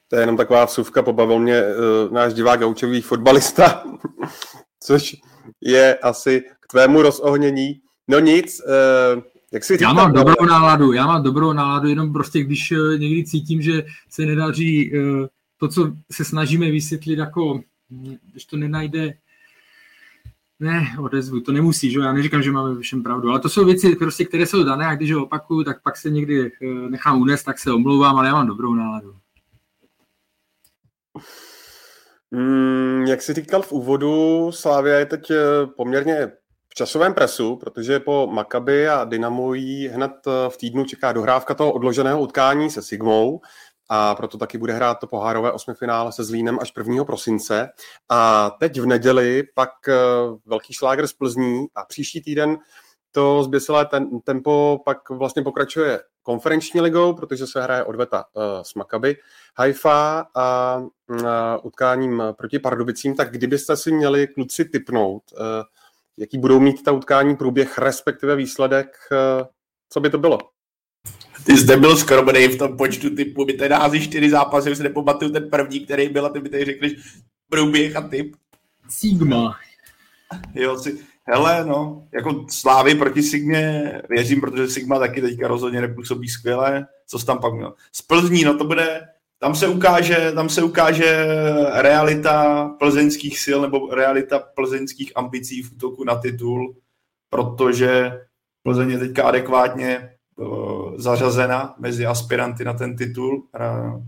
To je jenom taková vsuvka, pobavil mě uh, náš divák gaučový fotbalista, což je asi k tvému rozohnění. No nic, uh, jak si já mám dobrou náladu, já mám dobrou náladu, jenom prostě když uh, někdy cítím, že se nedaří uh, to, co se snažíme vysvětlit, jako hm, když to nenajde ne, odezvu, to nemusí, že já neříkám, že máme všem pravdu, ale to jsou věci, prostě, které jsou dané a když ho opakuju, tak pak se někdy nechám unést, tak se omlouvám, ale já mám dobrou náladu. Mm, jak jsi říkal v úvodu, Slávia je teď eh, poměrně v časovém presu, protože po Makaby a Dynamo jí hned eh, v týdnu čeká dohrávka toho odloženého utkání se Sigmou a proto taky bude hrát to pohárové osmifinále se Zlínem až 1. prosince. A teď v neděli pak eh, velký šláger z Plzní a příští týden to zběsilé ten, tempo pak vlastně pokračuje konferenční ligou, protože se hraje odveta uh, s Maccabi Haifa a uh, utkáním proti Pardubicím, tak kdybyste si měli kluci typnout, uh, jaký budou mít ta utkání průběh, respektive výsledek, uh, co by to bylo? Ty jsi byl skromný v tom počtu typu, my tady hází čtyři zápasy, už si nepamatuju ten první, který byl a ty mi tady řekneš průběh a typ. Sigma. Jo, si, Hele, no, jako Slávy proti Sigmě věřím, protože Sigma taky teďka rozhodně nepůsobí skvěle. Co jsi tam pak měl? Z Plzní, no to bude, tam se ukáže, tam se ukáže realita plzeňských sil nebo realita plzeňských ambicí v útoku na titul, protože Plzeň je teďka adekvátně uh, zařazena mezi aspiranty na ten titul.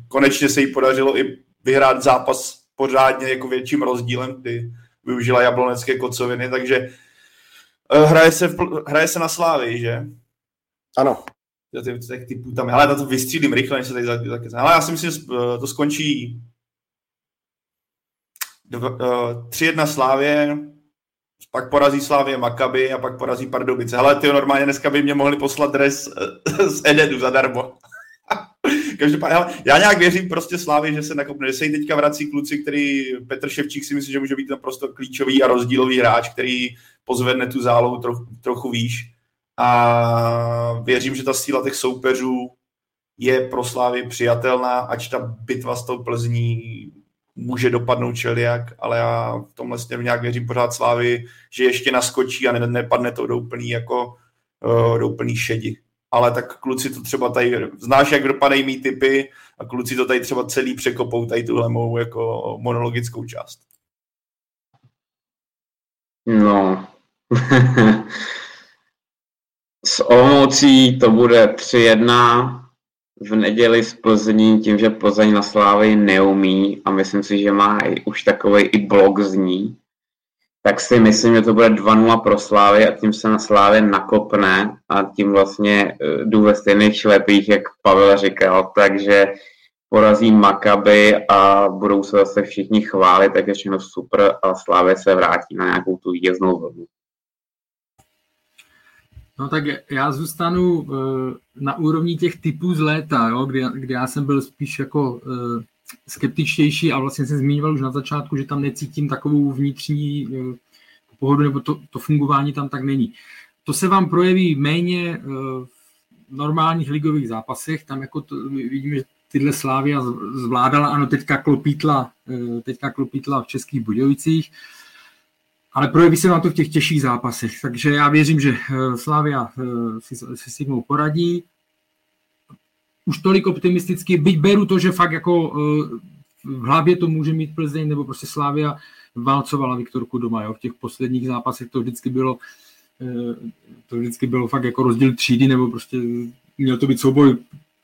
Konečně se jí podařilo i vyhrát zápas pořádně jako větším rozdílem, kdy využila jablonecké kocoviny, takže Eh, hraje se, v, hraje se na Slávy, že? Ano. Těch typů tam, ale na to vystřílím rychle, než se tady taky Ale já si myslím, že eh, to skončí 3-1 eh, Slávě, pak porazí Slávě Makaby a pak porazí Pardubice. Hele, ty normálně dneska by mě mohli poslat dres z Ededu zadarmo. Každopádně, hele, já nějak věřím prostě Slávě, že se nakopne, že se jí teďka vrací kluci, který Petr Ševčík si myslí, že může být naprosto klíčový a rozdílový hráč, který pozvedne tu zálohu trochu, trochu výš. A věřím, že ta síla těch soupeřů je pro Slávy přijatelná, ač ta bitva s tou Plzní může dopadnout čeliak, ale já v tomhle směru nějak věřím pořád Slávy, že ještě naskočí a ne, nepadne to do úplný jako uh, do úplný šedi. Ale tak kluci to třeba tady, znáš, jak dopadají mý typy a kluci to tady třeba celý překopou tady tuhle mou jako monologickou část. No, s Olomoucí to bude 3-1 v neděli s Plzní, tím, že Plzeň na Slávy neumí a myslím si, že má i, už takový i blok z ní, tak si myslím, že to bude 2-0 pro Slávy a tím se na Slávě nakopne a tím vlastně eh, jdu ve stejných šlepích, jak Pavel říkal, takže porazí Makaby a budou se zase všichni chválit, tak je všechno super a Slávě se vrátí na nějakou tu vítěznou vlnu. No tak já zůstanu uh, na úrovni těch typů z léta, jo, kdy, kdy já jsem byl spíš jako uh, skeptičtější a vlastně jsem zmiňoval už na začátku, že tam necítím takovou vnitřní uh, pohodu, nebo to, to fungování tam tak není. To se vám projeví méně v normálních ligových zápasech, tam jako to, vidíme, že tyhle Slávia zvládala, ano, teďka klopítla, teďka klopítla v Českých Budějovicích, ale projeví se na to v těch těžších zápasech. Takže já věřím, že eh, Slavia eh, si se Sigmou poradí. Už tolik optimisticky, byť beru to, že fakt jako eh, v hlavě to může mít Plzeň, nebo prostě Slávia válcovala Viktorku doma. Jo. V těch posledních zápasech to vždycky bylo to vždycky bylo fakt jako rozdíl třídy, nebo prostě měl to být souboj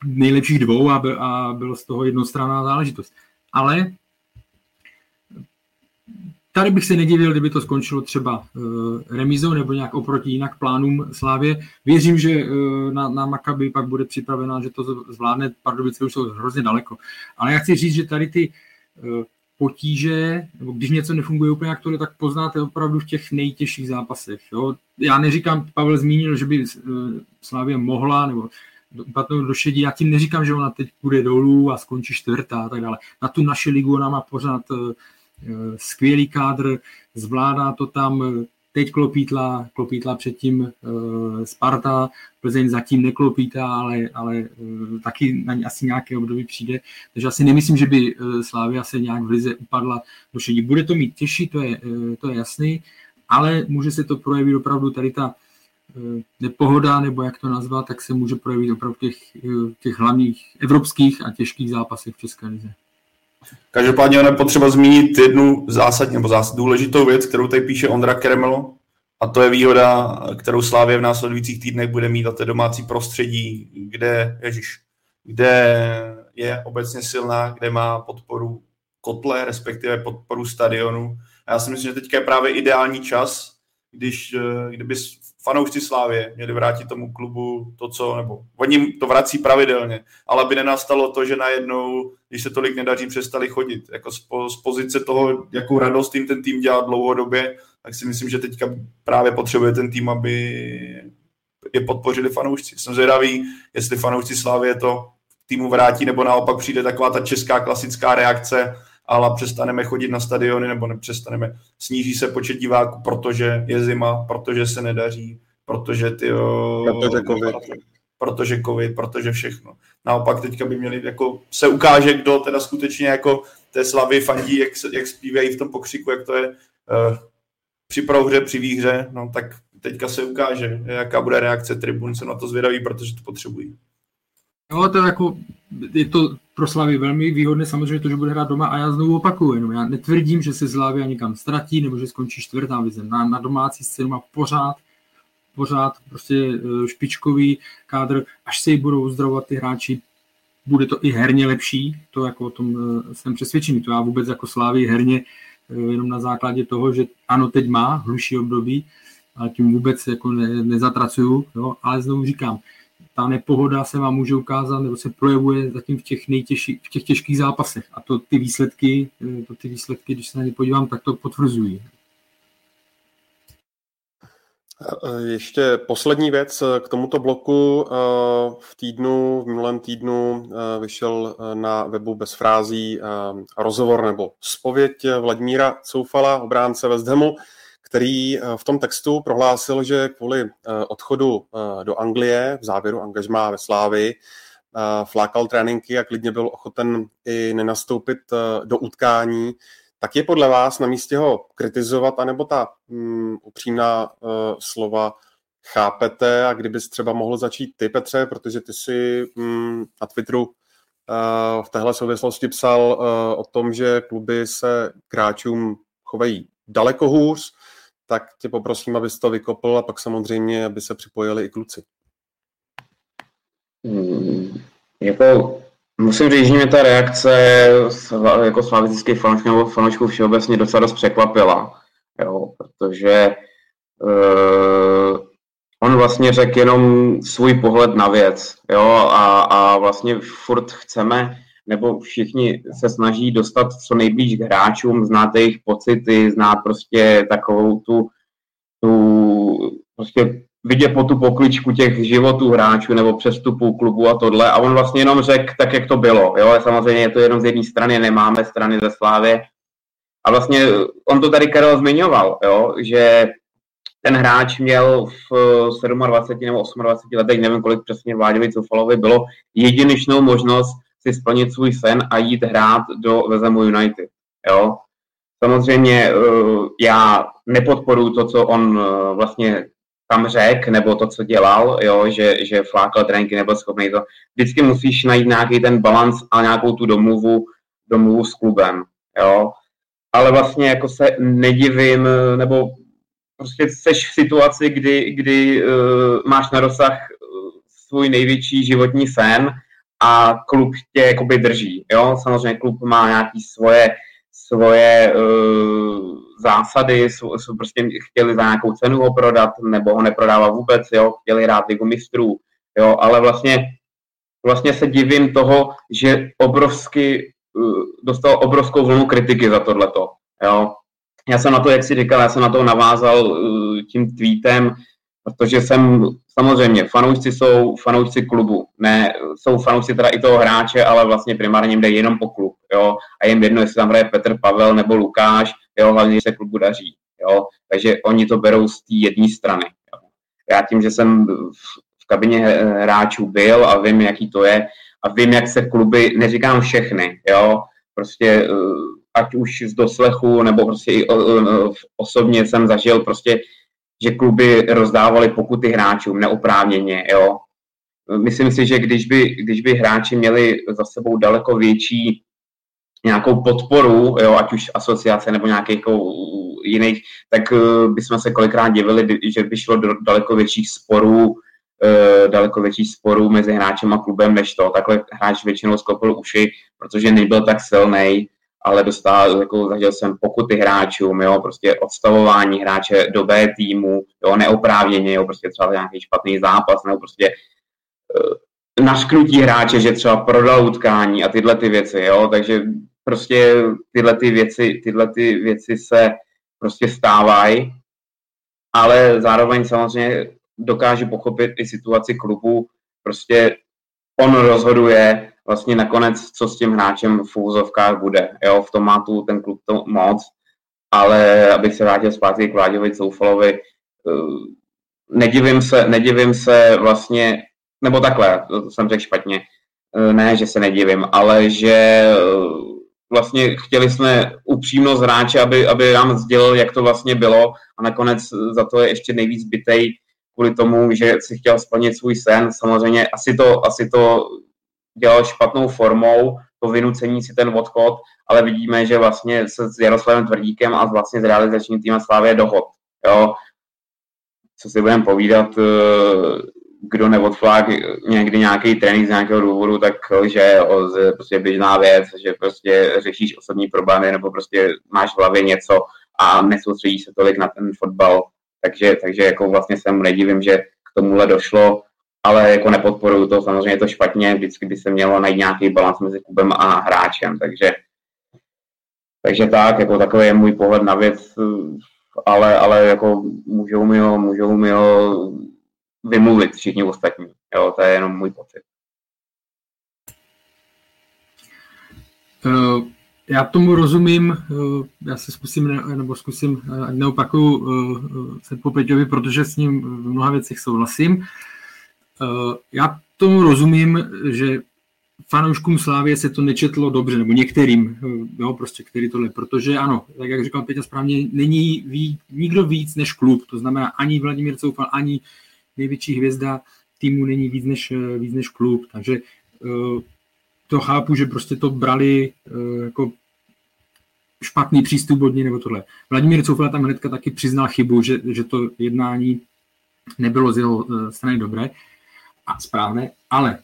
nejlepších dvou a, a bylo z toho jednostranná záležitost. Ale tady bych se nedivil, kdyby to skončilo třeba uh, remizou nebo nějak oproti jinak plánům Slávě. Věřím, že uh, na, na Makaby pak bude připravená, že to zvládne. Pardubice už jsou hrozně daleko. Ale já chci říct, že tady ty uh, potíže, nebo když něco nefunguje úplně jak to, tak poznáte opravdu v těch nejtěžších zápasech. Jo? Já neříkám, Pavel zmínil, že by Slávě mohla, nebo upadnout do šedí. Já tím neříkám, že ona teď půjde dolů a skončí čtvrtá a tak dále. Na tu naši ligu ona má pořád eh, skvělý kádr, zvládá to tam, teď klopítla, klopítla předtím uh, Sparta, Plzeň zatím neklopítá, ale, ale taky na ně asi nějaké období přijde. Takže asi nemyslím, že by Slávia se nějak v lize upadla do šedí. Bude to mít těžší, to je, to je jasný, ale může se to projevit opravdu tady ta Eh, nepohoda, nebo jak to nazvat, tak se může projevit opravdu těch, eh, těch hlavních evropských a těžkých zápasech v České lize. Každopádně je potřeba zmínit jednu zásadní nebo zásad, důležitou věc, kterou tady píše Ondra Kremlo, a to je výhoda, kterou Slávě v následujících týdnech bude mít a to je domácí prostředí, kde, ježiš, kde je obecně silná, kde má podporu kotle, respektive podporu stadionu. A já si myslím, že teďka je právě ideální čas, když, eh, kdyby fanoušci Slávě měli vrátit tomu klubu to, co, nebo oni to vrací pravidelně, ale by nenastalo to, že najednou, když se tolik nedaří, přestali chodit. Jako z, z pozice toho, jakou radost jim ten tým dělá dlouhodobě, tak si myslím, že teďka právě potřebuje ten tým, aby je podpořili fanoušci. Jsem zvědavý, jestli fanoušci Slávě to týmu vrátí, nebo naopak přijde taková ta česká klasická reakce, ale přestaneme chodit na stadiony nebo nepřestaneme. Sníží se počet diváků, protože je zima, protože se nedaří, protože ty protože COVID. protože covid, protože všechno. Naopak teďka by měli, jako se ukáže, kdo teda skutečně jako té slavy fandí, jak, jak zpívají v tom pokřiku, jak to je uh, při prohře, při výhře, no tak teďka se ukáže, jaká bude reakce tribun, se na to zvědaví, protože to potřebují. Jo, to je jako, je to pro Slavy velmi výhodné samozřejmě to, že bude hrát doma a já znovu opakuju, jenom já netvrdím, že se Slavia někam ztratí nebo že skončí čtvrtá vize. Na, na domácí scénu má pořád pořád prostě e, špičkový kádr, až se jí budou uzdravovat ty hráči, bude to i herně lepší, to jako o tom e, jsem přesvědčený, to já vůbec jako Slávy herně e, jenom na základě toho, že ano, teď má hluší období, a tím vůbec jako ne, nezatracuju, jo, ale znovu říkám, ta nepohoda se vám může ukázat nebo se projevuje zatím v těch nejtěžší, v těch těžkých zápasech. A to ty výsledky, eh, to ty výsledky, když se na ně podívám, tak to potvrzují. Eh, ještě poslední věc k tomuto bloku. Eh, v týdnu, v minulém týdnu vyšel na webu bez frází rozhovor nebo spověď Vladimíra Coufala, obránce Hamu, který eh, v tom textu prohlásil, že kvůli eh, odchodu eh, do Anglie v závěru angažmá ve Slávi flákal tréninky a klidně byl ochoten i nenastoupit do utkání, tak je podle vás na místě ho kritizovat, anebo ta um, upřímná uh, slova chápete? A kdybys třeba mohl začít ty, Petře, protože ty si um, na Twitteru uh, v téhle souvislosti psal uh, o tom, že kluby se k hráčům chovají daleko hůř, tak tě poprosím, abys to vykopl a pak samozřejmě, aby se připojili i kluci. Hmm, jako, musím říct, že mě ta reakce jako slavistický fanoušků nebo fanoušků všeobecně docela dost překvapila, jo, protože uh, on vlastně řekl jenom svůj pohled na věc, jo, a, a vlastně furt chceme, nebo všichni se snaží dostat co nejblíž k hráčům, znát jejich pocity, znát prostě takovou tu, tu prostě vidět po tu pokličku těch životů hráčů nebo přestupů klubu a tohle. A on vlastně jenom řekl tak, jak to bylo. Jo? samozřejmě je to jenom z jedné strany, nemáme strany ze Slávy. A vlastně on to tady Karel zmiňoval, jo? že ten hráč měl v 27 nebo 28 letech, nevím kolik přesně Vláďovi Cufalovi bylo, jedinečnou možnost si splnit svůj sen a jít hrát do Vezemu United. Jo? Samozřejmě eh, já nepodporuji to, co on eh, vlastně tam řekl, nebo to, co dělal, jo, že, že flákal tréninky, nebyl schopný to. Vždycky musíš najít nějaký ten balans a nějakou tu domluvu, domluvu s klubem, jo. Ale vlastně jako se nedivím, nebo prostě seš v situaci, kdy, kdy uh, máš na rozsah svůj největší životní sen a klub tě jakoby drží. Jo? Samozřejmě klub má nějaký svoje, svoje uh, zásady, jsou, jsou prostě chtěli za nějakou cenu ho prodat, nebo ho neprodává vůbec, jo? chtěli rád ligu mistrů, jo? ale vlastně, vlastně se divím toho, že obrovsky, uh, dostal obrovskou vlnu kritiky za tohleto. Jo? Já jsem na to, jak si říkal, já jsem na to navázal uh, tím tweetem, protože jsem samozřejmě, fanoušci jsou fanoušci klubu, ne, jsou fanoušci teda i toho hráče, ale vlastně primárně jde jenom po klub, jo, a jim jedno, jestli tam hraje Petr Pavel nebo Lukáš, jo, hlavně, se klubu daří, jo, takže oni to berou z té jedné strany, jo. Já tím, že jsem v kabině hráčů byl a vím, jaký to je, a vím, jak se kluby, neříkám všechny, jo, prostě eh, ať už z doslechu, nebo prostě i osobně jsem zažil prostě že kluby rozdávaly pokuty hráčům neoprávněně, jo. Myslím si, že když by, když by hráči měli za sebou daleko větší nějakou podporu, jo, ať už asociace nebo nějakých jako jiných, tak uh, bychom se kolikrát divili, že by šlo do daleko větších sporů, uh, daleko větších sporů mezi hráčem a klubem, než to. Takhle hráč většinou sklopil uši, protože nebyl tak silný ale dostal, jako zažil jsem pokuty hráčům, jo, prostě odstavování hráče do B týmu, jo, neoprávněně, jo, prostě třeba nějaký špatný zápas, nebo prostě uh, našknutí hráče, že třeba prodal utkání a tyhle ty věci, jo, takže prostě tyhle ty věci, tyhle ty věci se prostě stávají, ale zároveň samozřejmě dokáže pochopit i situaci klubu, prostě on rozhoduje, vlastně nakonec, co s tím hráčem v úzovkách bude. Jo, v tom má tu ten klub to moc, ale abych se vrátil zpátky k Vláďovi Coufalovi, eh, nedivím se, nedivím se vlastně, nebo takhle, to jsem řekl špatně, eh, ne, že se nedivím, ale že eh, vlastně chtěli jsme upřímnost hráče, aby, aby nám sdělil, jak to vlastně bylo a nakonec za to je ještě nejvíc bytej kvůli tomu, že si chtěl splnit svůj sen. Samozřejmě asi to, asi to dělal špatnou formou, to vynucení si ten odchod, ale vidíme, že vlastně se s Jaroslavem Tvrdíkem a vlastně s realizačním týmem Slávě dohod. Jo. Co si budeme povídat, eh, kdo neodflák někdy nějaký trénink z nějakého důvodu, tak že prostě běžná věc, že prostě řešíš osobní problémy nebo prostě máš v hlavě něco a nesoustředíš se tolik na ten fotbal. Takže, takže jako vlastně se mu nedivím, že k tomuhle došlo ale jako nepodporuju to, samozřejmě je to špatně, vždycky by se mělo najít nějaký balans mezi klubem a hráčem, takže takže tak, jako takový je můj pohled na věc, ale, ale jako můžou mi ho, můžou mi ho vymluvit všichni ostatní, jo, to je jenom můj pocit. Uh, já tomu rozumím, uh, já se zkusím, nebo zkusím, ať neopakuju se po Peťovi, protože s ním v mnoha věcech souhlasím. Eh, já tomu rozumím, že fanouškům Slávě se to nečetlo dobře, nebo některým, eh, jo, prostě, který tohle, protože ano, tak jak říkal Peťa správně, není ví, nikdo víc než klub, to znamená ani Vladimír Coufal, ani největší hvězda týmu není víc než, eh, víc než klub, takže to chápu, že prostě to brali jako špatný přístup od ní nebo tohle. Vladimír Coufal tam hnedka taky přiznal chybu, že, že to jednání nebylo z jeho strany dobré a správné, ale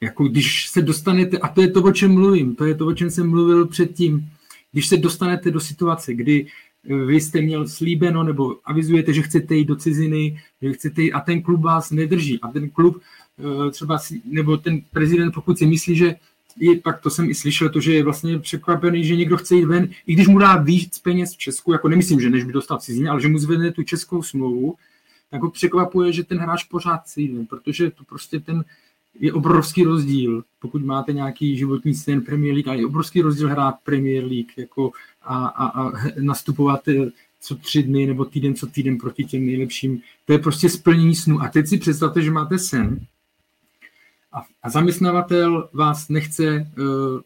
jako když se dostanete, a to je to, o čem mluvím, to je to, o čem jsem mluvil předtím, když se dostanete do situace, kdy eh, vy jste měl slíbeno nebo avizujete, že chcete jít do ciziny, že chcete jít, a ten klub vás nedrží. A ten klub eh, třeba, si, nebo ten prezident, pokud si myslí, že je, pak to jsem i slyšel, to, že je vlastně překvapený, že někdo chce jít ven, i když mu dá víc peněz v Česku, jako nemyslím, že než by dostal cizině, ale že mu zvedne tu českou smlouvu, tak ho překvapuje, že ten hráč pořád jde, protože to prostě ten je obrovský rozdíl, pokud máte nějaký životní sen Premier League, ale je obrovský rozdíl hrát Premier League jako a, a, a nastupovat eh, co tři dny nebo týden co týden proti těm nejlepším. To je prostě splnění snu. A teď si představte, že máte sen a, a zaměstnavatel vás nechce uh,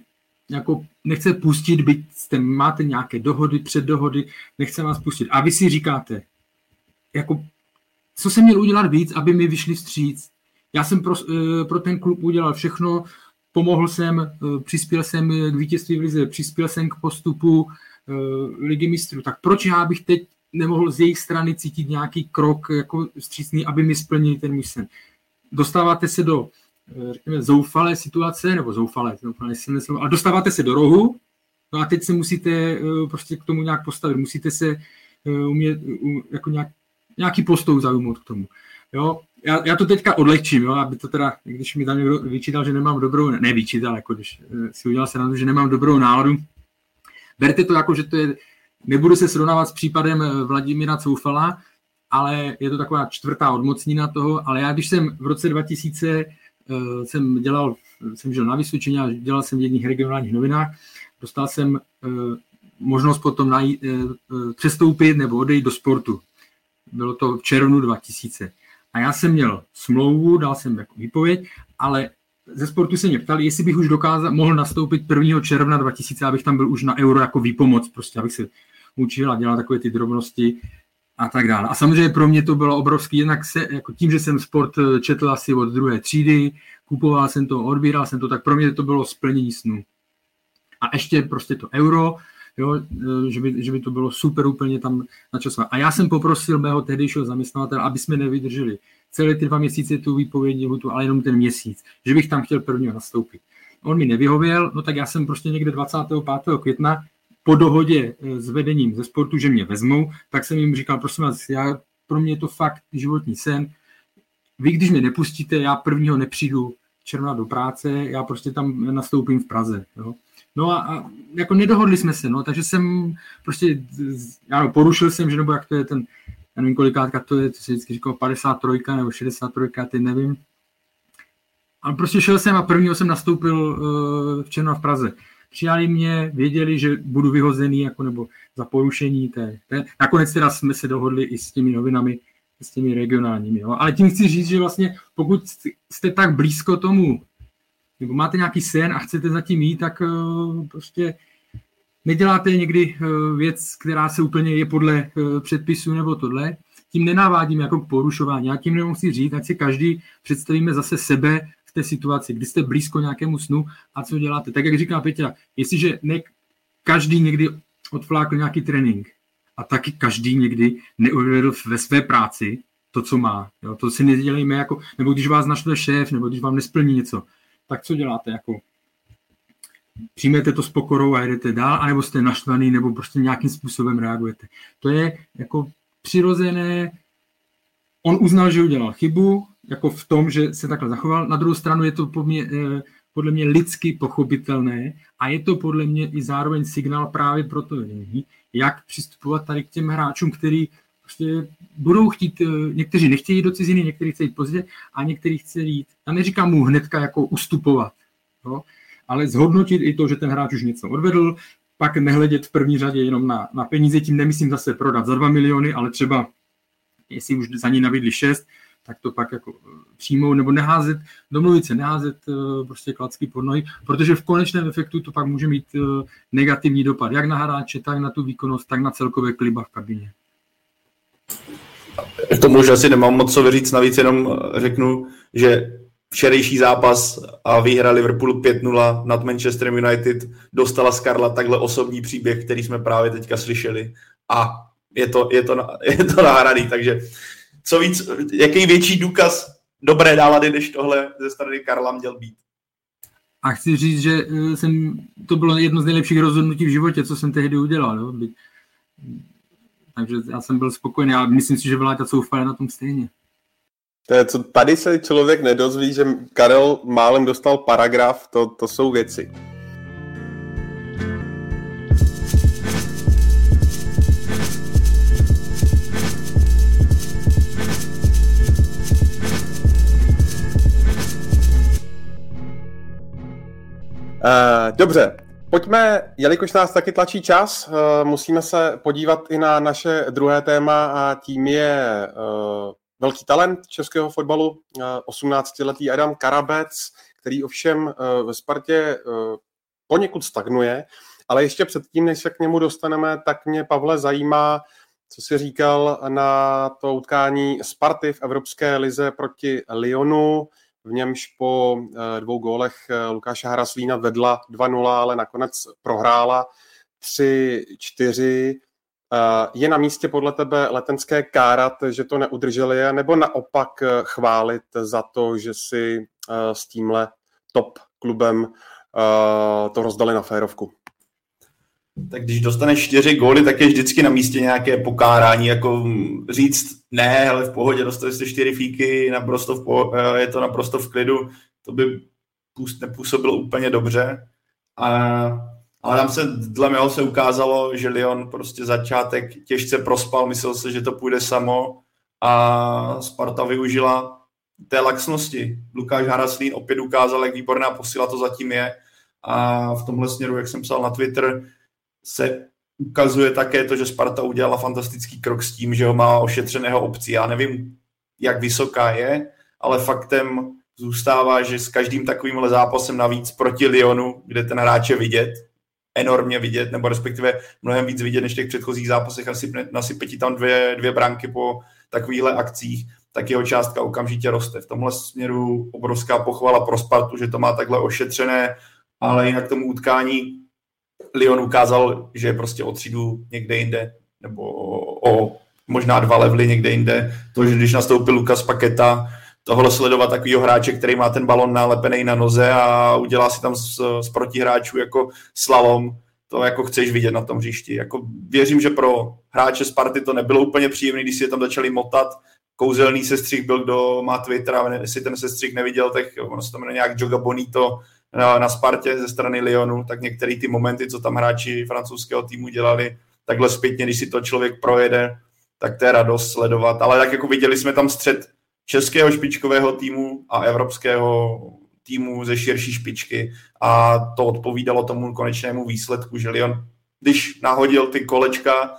jako nechce pustit, byť jste, máte nějaké dohody, předdohody, nechce vás pustit. A vy si říkáte, jako co jsem měl udělat víc, aby mi vyšli vstříc. Já jsem pro, eh, pro ten klub udělal všechno, pomohl jsem, eh, přispěl jsem k vítězství v lize, přispěl jsem k postupu eh, ligy mistrů. Tak proč já bych teď nemohl z jejich strany cítit nějaký krok jako střícný, aby mi splnili ten můj sen. Dostáváte se do řekněme, zoufalé situace, nebo zoufalé, zoufalé slovo, ale dostáváte se do rohu, no a teď se musíte prostě k tomu nějak postavit, musíte se umět, jako nějak, nějaký postou zaujmout k tomu. Jo? Já, já, to teďka odlehčím, jo? aby to teda, když mi tam někdo vyčítal, že nemám dobrou, ne vyčítal, jako když si udělal se na to, že nemám dobrou náladu, berte to jako, že to je Nebudu se srovnávat s případem eh, Vladimíra Coufala, ale je to taková čtvrtá odmocnina toho, ale já když jsem v roce 2000 uh, jsem dělal, jsem žil na Vysočině a dělal jsem v jedných regionálních novinách, dostal jsem možnost potom najít, přestoupit nebo odejít do sportu. Bylo to v červnu 2000. A já jsem měl smlouvu, dal jsem jako výpověď, ale ze sportu se mě ptali, jestli bych už dokázal, mohl nastoupit 1. června 2000, abych tam byl už na euro jako výpomoc, prostě abych se učil a dělal takové ty drobnosti a tak dále. A samozřejmě pro mě to bylo obrovský, jednak se, jako tím, že jsem sport eh, četl asi od druhé třídy, kupoval jsem to, odbíral jsem to, tak pro mě to bylo splnění snu. A ještě prostě to euro, jo, eh, že, by, že by to bylo super úplně tam načasovat. A já jsem poprosil mého tehdejšího zaměstnavatele, aby jsme nevydrželi celé ty dva měsíce tu výpovědní hutu, ale jenom ten měsíc, že bych tam chtěl prvního nastoupit. On mi nevyhověl, no tak já jsem prostě někde 25. května po dohodě eh, s vedením ze sportu, že mě vezmou, tak jsem jim říkal, prosím vás, já, pro mě je to fakt životní sen. Vy, když mě nepustíte, já prvního nepřijdu června do práce, já prostě tam nastoupím v Praze. Jo. No a, a jako nedohodli jsme se, no, takže jsem prostě, já porušil jsem, že nebo jak to je ten, já nevím kolikátka to je, to se vždycky říkal 53 nebo 63, teď nevím. A prostě šel jsem a prvního jsem nastoupil uh, v Černo v Praze přijali mě, věděli, že budu vyhozený jako nebo za porušení té, té. Nakonec teda jsme se dohodli i s těmi novinami, s těmi regionálními. Jo. Ale tím chci říct, že vlastně pokud jste tak blízko tomu, nebo máte nějaký sen a chcete zatím jít, tak uh, prostě neděláte někdy uh, věc, která se úplně je podle uh, předpisu nebo tohle, tím nenávádím jako k porušování. Já tím nemusím říct, ať si každý představíme zase sebe v té situaci, kdy jste blízko nějakému snu a co děláte. Tak jak říká Peťa, jestliže ne, každý někdy odflákl nějaký trénink a taky každý někdy neuvedl ve své práci to, co má. Jo? To si nedělejme jako, nebo když vás naštve šéf, nebo když vám nesplní něco, tak co děláte? Jako, přijmete to s pokorou a jedete dál, anebo jste naštvaný, nebo prostě nějakým způsobem reagujete. To je jako přirozené, on uznal, že udělal chybu, jako v tom, že se takhle zachoval. Na druhou stranu je to po mě, eh, podle mě lidsky pochopitelné a je to podle mě i zároveň signál právě pro to vedení, jak přistupovat tady k těm hráčům, který prostě budou chtít, eh, někteří nechtějí do ciziny, někteří chtějí pozdě a někteří chtějí jít. Já neříkám mu hnedka jako ustupovat, jo? ale zhodnotit i to, že ten hráč už něco odvedl, pak nehledět v první řadě jenom na, na peníze, tím nemyslím zase prodat za 2 miliony, ale třeba jestli už za ní navidli 6, tak to pak jako eh, přijmout nebo neházet, domluvit se, neházet eh, prostě klacky pod nohy, protože v konečném efektu to pak může mít negativní dopad, jak na hráče, tak na tu výkonnost, tak na celkové kliba v kabině. K tomu už asi nemám moc co vyříct, navíc jenom řeknu, že včerejší zápas a výhra Liverpoolu 5-0 nad Manchester United dostala z Karla takhle osobní příběh, který jsme právě teďka slyšeli a je to, je to, je to nahraný, takže co víc, jaký větší důkaz dobré nálady, než tohle ze strany Karla měl být. A chci říct, že eh, jsem, to bylo jedno z nejlepších rozhodnutí v životě, co jsem tehdy udělal. Jo? Takže já jsem byl spokojený a myslím si, že Vláďa Soufal na tom stejně. To je, co tady se člověk nedozví, že Karel málem dostal paragraf, to, to jsou věci. Uh, dobře, pojďme, jelikož nás taky tlačí čas, uh, musíme se podívat i na naše druhé téma a tím je uh, velký talent českého fotbalu, uh, 18-letý Adam Karabec, který ovšem ve Spartě poněkud stagnuje, ale ještě předtím, než se k němu dostaneme, tak mě, Pavle, zajímá, co jsi říkal na to utkání Sparty v Evropské lize proti Lyonu v němž po eh, dvou gólech eh, Lukáše Haraslína vedla 2-0, ale nakonec prohrála 3-4. je na místě podle tebe letenské kárat, že to neudrželi, nebo naopak chválit za to, že si s tímhle top klubem to rozdali na férovku? Tak když dostaneš čtyři góly, tak je vždycky na místě nějaké pokárání, jako říct ne, ale v pohodě, dostali jste čtyři fíky, naprosto v pohodě, je to naprosto v klidu, to by nepůsobilo úplně dobře. A, ale tam se, dle mého se ukázalo, že Lyon prostě začátek těžce prospal, myslel se, že to půjde samo a Sparta využila té laxnosti. Lukáš Haraslín opět ukázal, jak výborná posila to zatím je a v tomhle směru, jak jsem psal na Twitter, se ukazuje také to, že Sparta udělala fantastický krok s tím, že ho má ošetřeného obcí. Já nevím, jak vysoká je, ale faktem zůstává, že s každým takovýmhle zápasem navíc proti Lyonu, kde ten hráč je vidět, enormně vidět, nebo respektive mnohem víc vidět než v těch předchozích zápasech, asi nasype ti tam dvě, dvě branky po takovýchhle akcích, tak jeho částka okamžitě roste. V tomhle směru obrovská pochvala pro Spartu, že to má takhle ošetřené, ale jinak tomu utkání Lyon ukázal, že je prostě o třídu někde jinde, nebo o, možná dva levely někde jinde. To, že když nastoupil Lukas Paketa, tohle sledovat takovýho hráče, který má ten balon nalepený na noze a udělá si tam z, z protihráčů jako slalom, to jako chceš vidět na tom hřišti. Jako věřím, že pro hráče Sparty to nebylo úplně příjemné, když si je tam začali motat. Kouzelný sestřih byl, kdo má Twitter a jestli ten sestřih neviděl, tak ono se to jmenuje nějak Joga Bonito, na, na Spartě ze strany Lyonu, tak některé ty momenty, co tam hráči francouzského týmu dělali, takhle zpětně, když si to člověk projede, tak to je radost sledovat. Ale tak jako viděli jsme tam střed českého špičkového týmu a evropského týmu ze širší špičky a to odpovídalo tomu konečnému výsledku, že Lyon, když nahodil ty kolečka,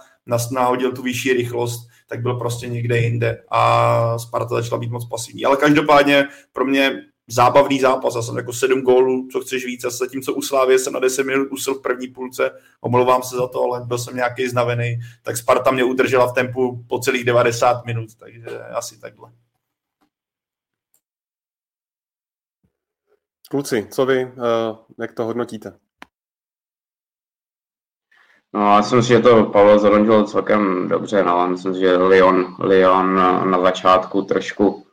nahodil tu vyšší rychlost, tak byl prostě někde jinde a Sparta začala být moc pasivní. Ale každopádně pro mě zábavný zápas. Já jsem jako sedm gólů, co chceš víc. A zatímco u Slávě jsem na 10 minut usil v první půlce, omlouvám se za to, ale byl jsem nějaký znavený, tak Sparta mě udržela v tempu po celých 90 minut, takže asi takhle. Kluci, co vy, uh, jak to hodnotíte? No, já myslím si, že to Pavel zhodnotil celkem dobře. No. Myslím že Lyon, Lyon na začátku trošku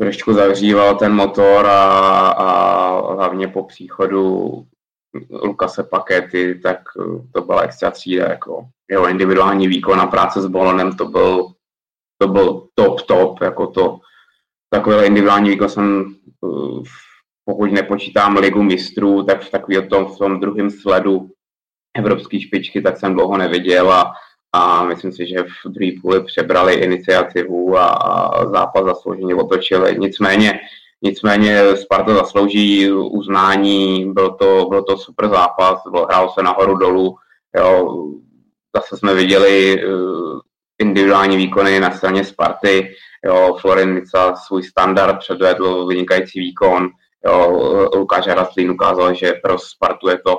trošku zahříval ten motor a, a hlavně po příchodu Lukase Pakety, tak to byla extra třída, jako jeho individuální výkon a práce s balonem, to byl, to byl top, top, jako to, takový individuální výkon jsem, pokud nepočítám ligu mistrů, tak v takový tom, v tom druhém sledu evropské špičky, tak jsem dlouho neviděl a a myslím si, že v druhé půli přebrali iniciativu a, zápas zaslouženě otočili. Nicméně, nicméně Sparta zaslouží uznání, byl to, byl to super zápas, hrál se nahoru dolů, jo, zase jsme viděli uh, individuální výkony na straně Sparty, jo, Florenica svůj standard předvedl vynikající výkon, jo, Lukáš Haraslín ukázal, že pro Spartu je to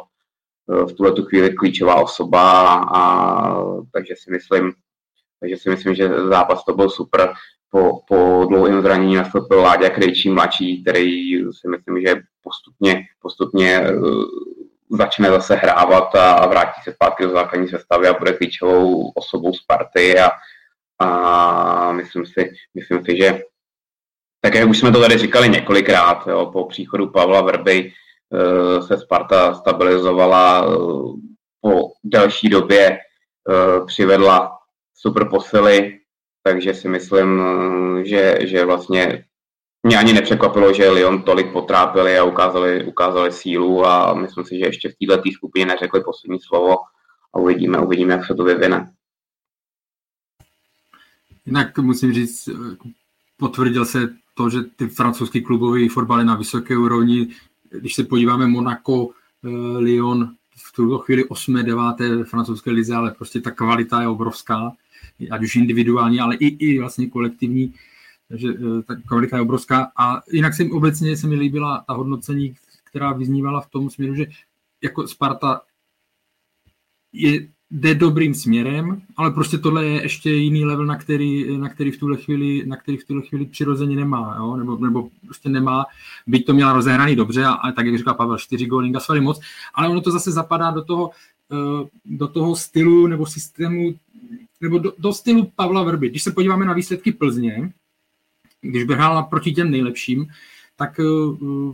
v tuhle tu chvíli klíčová osoba a takže si myslím, takže si myslím, že zápas to byl super. Po, po dlouhém zranění nastoupil Láďa Krejčí mladší, který si myslím, že postupně, postupně uh, začne zase hrávat a, a vrátí se zpátky do základní sestavy a bude klíčovou osobou Sparty a, a myslím si, myslím si, že tak jak už jsme to tady říkali několikrát, jo, po příchodu Pavla Vrby Eh, se Sparta stabilizovala eh, po delší době, eh, přivedla super posily, takže si myslím, že, že vlastně mě ani nepřekvapilo, že Lyon tolik potrápili a ukázali, ukázali sílu a myslím si, že ještě v této skupině neřekli poslední slovo a uvidíme, uvidíme, jak se to vyvine. Jinak musím říct, potvrdil se to, že ty francouzský klubové fotbaly na vysoké úrovni když se podíváme Monaco, eh, Lyon, v tuto chvíli 8. 9. francouzské lize, ale prostě ta kvalita je obrovská, ať už individuální, ale i, i vlastně kolektivní, takže eh, ta kvalita je obrovská. A jinak se obecně se mi líbila ta hodnocení, která vyznívala v tom směru, že jako Sparta je jde dobrým směrem, ale prostě tohle je ještě jiný level, na který, na který v tuhle chvíli, na který v tuhle chvíli přirozeně nemá, jo? Nebo, nebo prostě nemá, byť to měla rozehraný dobře a, a tak, jak říká Pavel, čtyři góly inkasovali moc, ale ono to zase zapadá do toho, eh, do toho stylu nebo systému nebo do, do stylu Pavla Vrby. Když se podíváme na výsledky Plzně, když by hrála proti těm nejlepším, tak uh,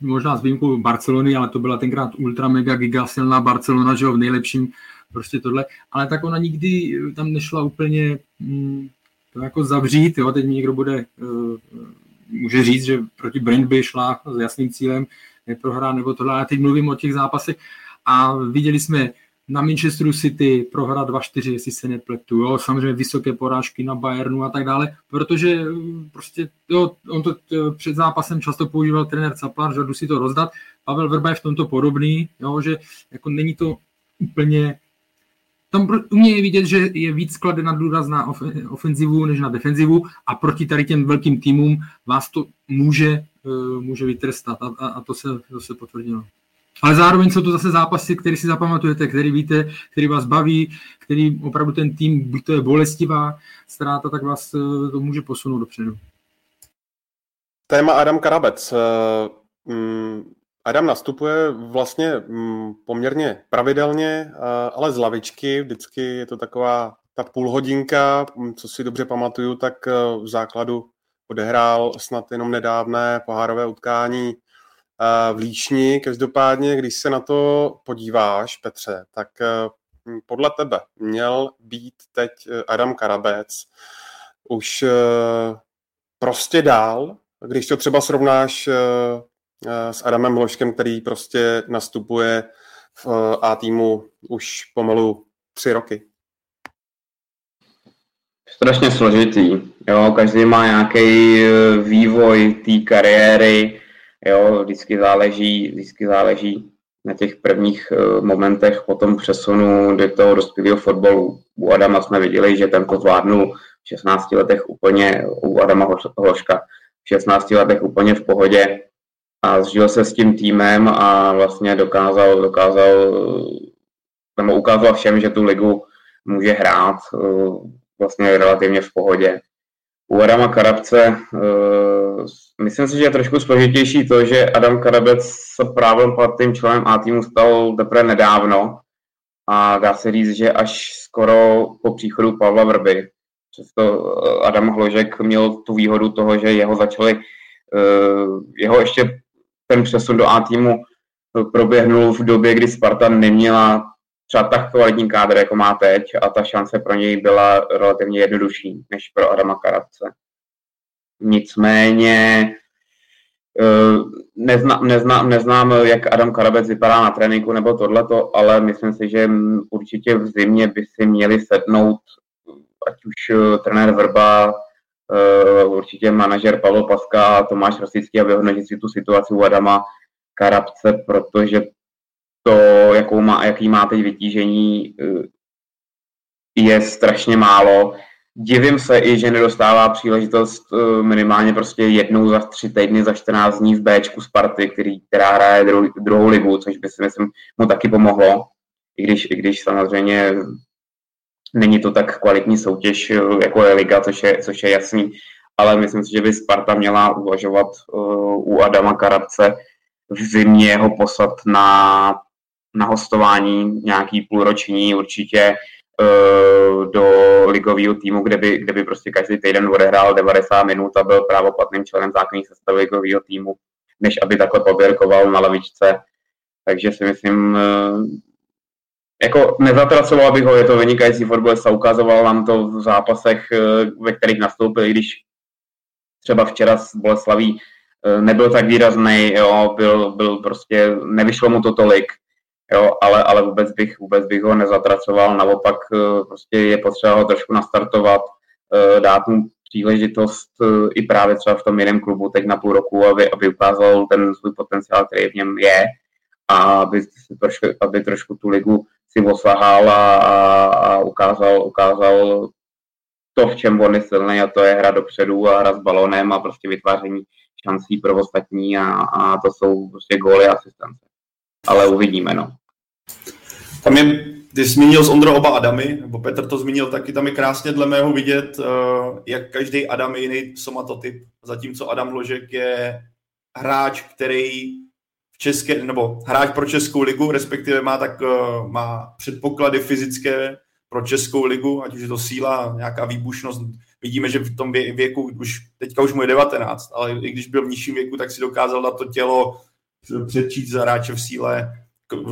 možná s výjimkou Barcelony, ale to byla tenkrát ultra mega giga silná Barcelona, že jo, v nejlepším prostě tohle, ale tak ona nikdy tam nešla úplně mm, to jako zavřít, jo, teď mi někdo bude, uh, může říct, že proti Brand by šla s jasným cílem neprohrát nebo tohle, ale teď mluvím o těch zápasech. A viděli jsme na Manchesteru City prohra 2-4, jestli se nepletu, jo, samozřejmě vysoké porážky na Bayernu a tak dále, protože mm, prostě, jo, on to před zápasem často používal trenér Capar, že jdu si to rozdat, Pavel Verba je v tomto podobný, jo, že jako není to úplně tam u mě je vidět, že je víc kladena důraz na ofenzivu než na defenzivu a proti tady těm velkým týmům vás to může, eh, může vytrestat a, a, a to, se, to se potvrdilo. Ale zároveň jsou to zase zápasy, které si zapamatujete, který víte, který vás baví, který opravdu ten tým, buď to je bolestivá ztráta, tak vás eh, to může posunout dopředu. Téma Adam Karabec. Eh, mm, Adam nastupuje vlastně mm, poměrně pravidelně, ale z lavičky. Vždycky je to taková ta půl hodinka, mm, co si dobře pamatuju, tak eh, v základu odehrál snad jenom nedávné pohárové utkání eh, v Líšni. Každopádně, když se na to podíváš, Petře, tak eh, podle tebe měl být teď Adam Karabec už prostě dál, když to třeba srovnáš Eh, s Adamem Hloškem, který prostě nastupuje v eh, A týmu už pomalu tři roky. Strašně složitý. Jo, každý má nějaký eh, vývoj té kariéry, jo, vždycky záleží, vždycky záleží na těch prvních momentech po tom přesunu do toho dospělého fotbalu. U Adama jsme viděli, že ten to zvládnul v 16 letech úplně, u Adama Hloška, v 16 letech úplně v pohodě a zžil se s tím týmem a vlastně dokázal, dokázal nebo ukázal všem, že tu ligu může hrát eh, vlastně relativně v pohodě. U Adama Karabce eh, myslím si, že je trošku složitější to, že Adam Karabec se právě platným členem A týmu stal teprve nedávno a dá se říct, že až skoro po příchodu Pavla Vrby. Přesto eh, Adam Hložek měl tu výhodu toho, že jeho začali jeho ještě ten přesun do A týmu proběhnul v době, kdy Sparta neměla třeba tak kvalitní kádr, jako má teď a ta šance pro něj byla relativně jednodušší než pro Adama Karavce. Nicméně eh, neznám, neznám, neznám, jak Adam Karabec vypadá na tréninku nebo tohleto, ale myslím si, že určitě v zimě by si měli sednout ať už eh, trenér Vrba, Eh, určitě manažer Pavel Paska a Tomáš Rosický a vyhodnotit si tu situaci u Adama Karabce, protože to, jakou má, jaký má teď vytížení, eh, je strašně málo. Divím se i, že nedostává příležitost eh, minimálně prostě jednou za tři týdny, za 14 dní v Bčku Sparty, který, která hraje druhou, druhou ligu, což by si myslím mu taky pomohlo. I když, i když samozřejmě Není to tak kvalitní soutěž, eh, jako je Liga, což je, což je jasný, ale myslím si, že by Sparta měla uvažovat uh, u Adama Karabce v zimě ho poslat na, na hostování nějaký půlroční určitě uh, do ligového týmu, kde by, kde by prostě každý týden odehrál 90 minut a byl právoplatným členem základní sestavy ligového týmu, než aby takhle poběrkoval na lavičce. Takže si myslím, jako nezatracoval bych ho, je to vynikající fotbalista, ukazoval nám to v zápasech, eh, ve kterých nastoupil, i když třeba včera s Boleslaví eh, nebyl tak výrazný, jo, byl, byl prostě, nevyšlo mu to tolik, jo, ale, ale vůbec, bych, vůbec bych ho nezatracoval, naopak eh, prostě je potřeba ho trošku nastartovat, dát mu příležitost i právě třeba v tom jiném klubu teď na půl roku, aby, aby ukázal ten svůj potenciál, který v něm je a aby, aby trošku tu ligu si osahal a, a ukázal, ukázal to, v čem on je silný a to je hra dopředu a hra s balonem a prostě vytváření šancí pro ostatní a, a to jsou prostě góly a asistence. Ale uvidíme, no. Tam je, ty zmínil z Ondro oba Adamy, nebo Petr to zmínil taky, tam je krásně dle mého vidět, uh, jak každý Adam je jiný somatotyp, zatímco Adam Ložek je hráč, který v české, nebo hráč pro Českou ligu, respektive má tak uh, má předpoklady fyzické pro Českou ligu, ať už je to síla, nějaká výbušnost. Vidíme, že v tom věku, už teďka už mu je 19, ale i když byl v nižším věku, tak si dokázal na to tělo předčít za hráče v síle.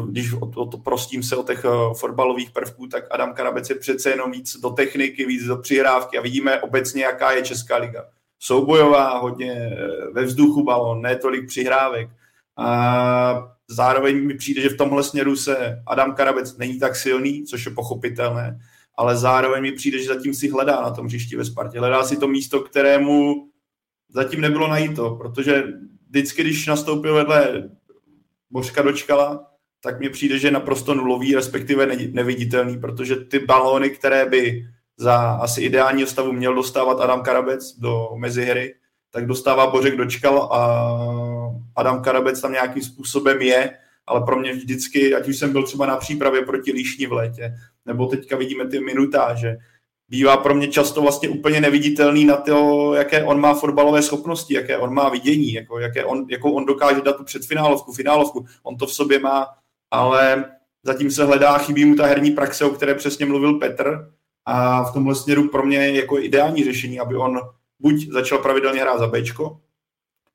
Když o to, o to prostím se o těch uh, fotbalových prvků, tak Adam Karabec je přece jenom víc do techniky, víc do přihrávky a vidíme obecně, jaká je Česká liga. Soubojová, hodně eh, ve vzduchu balon, ne tolik přihrávek. A zároveň mi přijde, že v tomhle směru se Adam Karabec není tak silný, což je pochopitelné, ale zároveň mi přijde, že zatím si hledá na tom hřišti ve Spartě. Hledá si to místo, kterému zatím nebylo najít to, protože vždycky, když nastoupil vedle Božka Dočkala, tak mně přijde, že je naprosto nulový, respektive neviditelný, protože ty balóny, které by za asi ideálního stavu měl dostávat Adam Karabec do mezihry, tak dostává Bořek Dočkal a Adam Karabec tam nějakým způsobem je, ale pro mě vždycky, ať už jsem byl třeba na přípravě proti Líšni v létě, nebo teďka vidíme ty minutáže, bývá pro mě často vlastně úplně neviditelný na to, jaké on má fotbalové schopnosti, jaké on má vidění, jako, jaké on, jakou on dokáže dát tu předfinálovku, finálovku. On to v sobě má, ale zatím se hledá, chybí mu ta herní praxe, o které přesně mluvil Petr a v tomhle směru pro mě je jako ideální řešení, aby on buď začal pravidelně hrát za Bčko,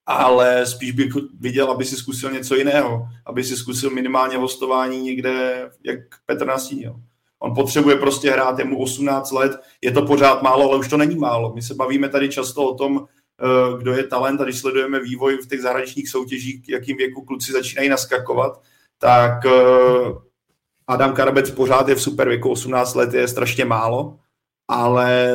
ale spíš bych viděl, aby si zkusil něco jiného, aby si zkusil minimálně hostování někde, jak Petr nastínil. On potřebuje prostě hrát, je mu 18 let, je to pořád málo, ale už to není málo. My se bavíme tady často o tom, eh, kdo je talent a když sledujeme vývoj v těch zahraničních soutěžích, jakým věku kluci začínají naskakovat, tak eh, Adam Karabec pořád je v super věku, 18 let je strašně málo, ale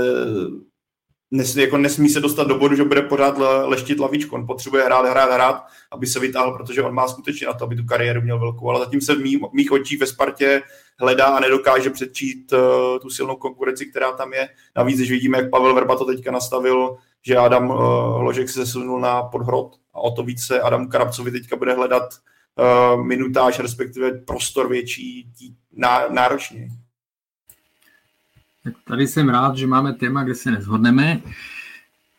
nes, jako nesmí se dostat do bodu, že bude pořád le, leštit lavičku. On potřebuje hrát, hrát, hrát, aby se vytáhl, protože on má skutečně na to, aby tu kariéru měl velkou. Ale zatím se v mých, mých očích ve Spartě hledá a nedokáže předčít uh, tu silnou konkurenci, která tam je. Navíc, když vidíme, jak Pavel Verba to teďka nastavil, že Adam uh, Hložek se sunul na podhrot a o to více Adam Karabcovi teďka bude hledat uh, minutáž, respektive prostor větší, tí, ná, náročněji. Tak tady jsem rád, že máme téma, kde se nezhodneme.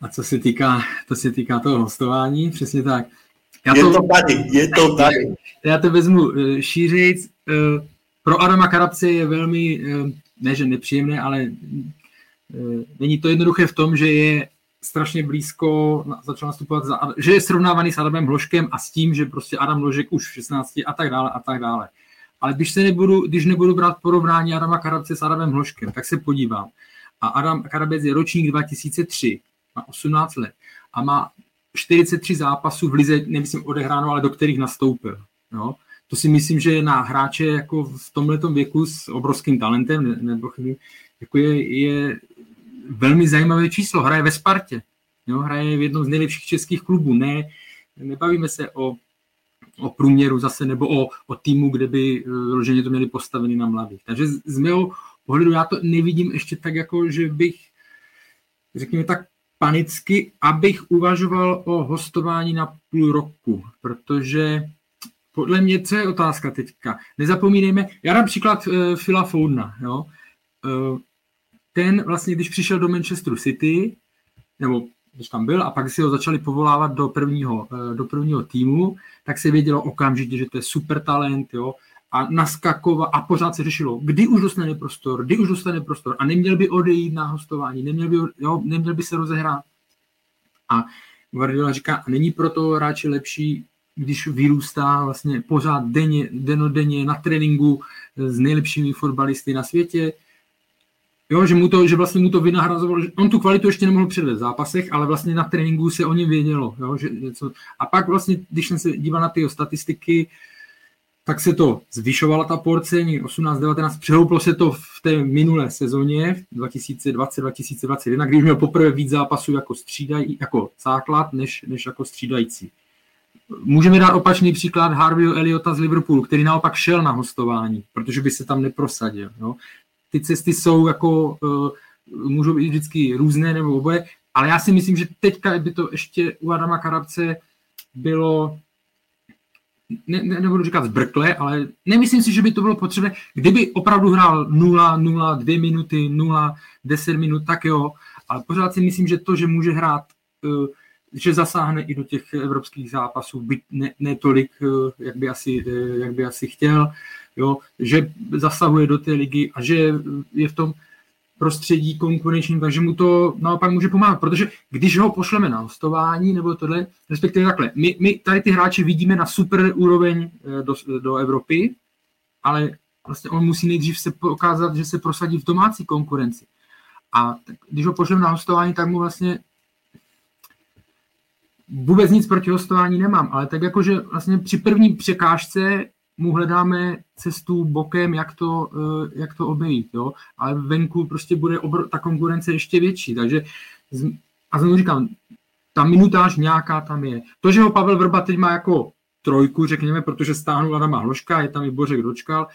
A co se týká, to se týká toho hostování, přesně tak. Já je to, to tady, je to tady. Já to vezmu uh, šířejc. Uh, pro Adama Karabce je velmi, uh, ne že nepříjemné, ale není to jednoduché v tom, že je strašně blízko, začal nastupovat, za, že je srovnávaný s Adamem Hloškem a s tím, že prostě Adam Hložek už v 16 a tak dále a tak dále. Ale když, se nebudu, když nebudu brát porovnání Adama Karabce s Adamem Hloškem, tak se podívám. A Adam Karabec je ročník 2003, má 18 let a má 43 zápasů v lize, nemyslím odehráno, ale do kterých nastoupil. No. To si myslím, že na hráče jako v tomhle věku s obrovským talentem, ne, nebo jako je, je velmi zajímavé číslo. Hraje ve Spartě. Jo, hraje v jednom z nejlepších českých klubů. Ne, nebavíme se o o průměru zase nebo o, o týmu, kde by vyloženě to měli postavený na mladých. Takže z, z mého pohledu já to nevidím ještě tak, jako že bych, řekněme tak panicky, abych uvažoval o hostování na půl roku, protože podle mě, co je otázka teďka? Nezapomínejme, já dám příklad uh, Foudna, jo? Uh, ten vlastně, když přišel do Manchesteru City, nebo když tam byl a pak si ho začali povolávat do prvního, eh, do prvního týmu, tak se vědělo okamžitě, že to je super talent, jo, a naskakovat a pořád se řešilo, kdy už dostane prostor, kdy už dostane prostor a neměl by odejít na hostování, neměl by, jo, neměl by se rozehrát. A Guardiola říká, není pro toho hráče lepší, když vyrůstá vlastně pořád denně, denodenně na tréninku s nejlepšími fotbalisty na světě, Jo, že, mu to, že vlastně mu to vynahrazovalo, že on tu kvalitu ještě nemohl předvést v zápasech, ale vlastně na tréninku se o něm vědělo. Jo, že něco. A pak vlastně, když jsem se díval na ty statistiky, tak se to zvyšovala ta porce, 18-19, přehouplo se to v té minulé sezóně 2020-2021, když měl poprvé víc zápasů jako, střídaj, jako základ, než, než jako střídající. Můžeme dát opačný příklad Harveyho Eliota z Liverpoolu, který naopak šel na hostování, protože by se tam neprosadil. Jo ty cesty jsou jako, uh, můžou být vždycky různé nebo oboje, ale já si myslím, že teďka by to ještě u Adama Karabce bylo ne, ne, nebudu říkat zbrkle, ale nemyslím si, že by to bylo potřebné. Kdyby opravdu hrál 0, 0, 2 minuty, 0, 10 minut, tak jo, ale pořád si myslím, že to, že může hrát uh, že zasáhne i do těch evropských zápasů, byť ne, ne tolik, jak by asi, jak by asi chtěl, jo, že zasahuje do té ligy a že je v tom prostředí konkurenčním, takže mu to naopak může pomáhat, protože když ho pošleme na hostování nebo tohle, respektive takhle, my, my tady ty hráče vidíme na super úroveň do, do Evropy, ale vlastně on musí nejdřív se ukázat, že se prosadí v domácí konkurenci. A když ho pošlem na hostování, tak mu vlastně vůbec nic proti hostování nemám, ale tak jakože vlastně při první překážce mu hledáme cestu bokem, jak to, eh, jak to obejít, jo? ale venku prostě bude obr- ta konkurence ještě větší, takže a znovu říkám, ta minutáž nějaká tam je. To, že ho Pavel Vrba teď má jako trojku, řekněme, protože stáhnul Adama Hloška, je tam i Bořek dočkal,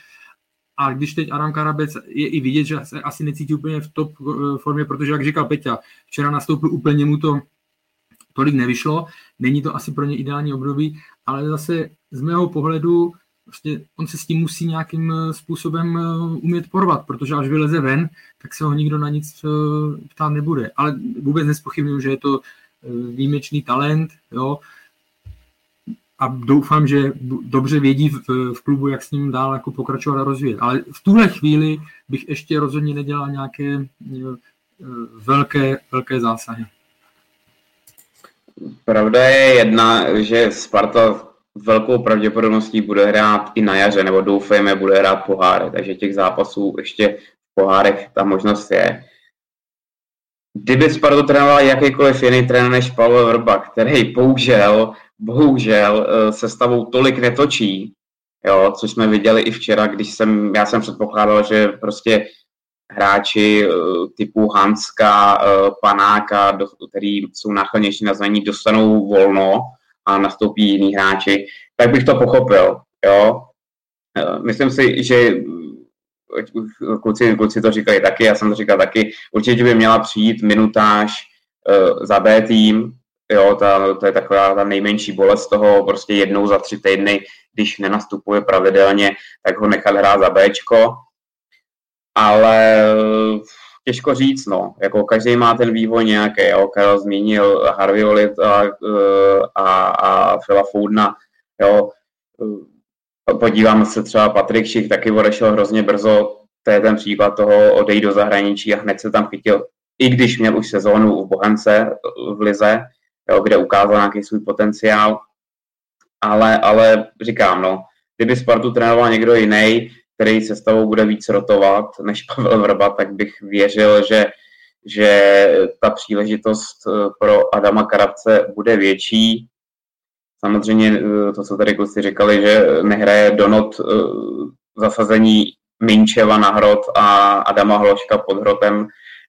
a když teď Adam Karabec je i vidět, že se asi necítí úplně v top eh, formě, protože, jak říkal Peťa, včera nastoupil úplně mu to tolik nevyšlo, není to asi pro ně ideální období, ale zase z mého pohledu prostě on se s tím musí nějakým eh, způsobem eh, umět porvat, protože až vyleze ven, tak se ho nikdo na nic ptát nebude. Ale vůbec nespochybnuju, že je to výjimečný talent, jo, a doufám, že dobře vědí v, v klubu, jak s ním dál jako pokračovat a rozvíjet. Ale v tuhle chvíli bych ještě rozhodně nedělal nějaké velké, velké zásahy. Pravda je jedna, že Sparta velkou pravděpodobností bude hrát i na jaře, nebo doufejme, bude hrát poháry, takže těch zápasů ještě v pohárech ta možnost je. Kdyby Spartu trénoval jakýkoliv jiný trenér než Pavel Vrba, který bohužel bohužel eh, se stavou tolik netočí, jo, což jsme viděli i včera, když jsem, já jsem předpokládal, že prostě hráči eh, typu Hanska, eh, Panáka, který jsou náchylnější na zranění, dostanou volno a nastoupí jiní hráči, tak bych to pochopil. Jo. Myslím si, že kluci, kluci to říkali taky, já jsem to říkal taky, určitě by měla přijít minutáž za B tým, Jo, ta, to je taková ta nejmenší bolest toho, prostě jednou za tři týdny, když nenastupuje pravidelně, tak ho nechat hrát za Bčko. Ale těžko říct, no. Jako každý má ten vývoj nějaký, jo. Karel zmínil Harvey Olit a, a, a Phila Foudna, jo. Podíváme se třeba Patrik Šich, taky odešel hrozně brzo, to je ten příklad toho odejít do zahraničí a hned se tam chytil, i když měl už sezónu v Bohemce v Lize, jo, kde ukázal nějaký svůj potenciál. Ale, ale říkám, no, kdyby Spartu trénoval někdo jiný, který se stavou bude víc rotovat než Pavel Vrba, tak bych věřil, že, že ta příležitost eh, pro Adama Karabce bude větší. Samozřejmě eh, to, co tady kluci říkali, že nehraje Donot eh, zasazení Minčeva na hrot a Adama Hloška pod hrotem,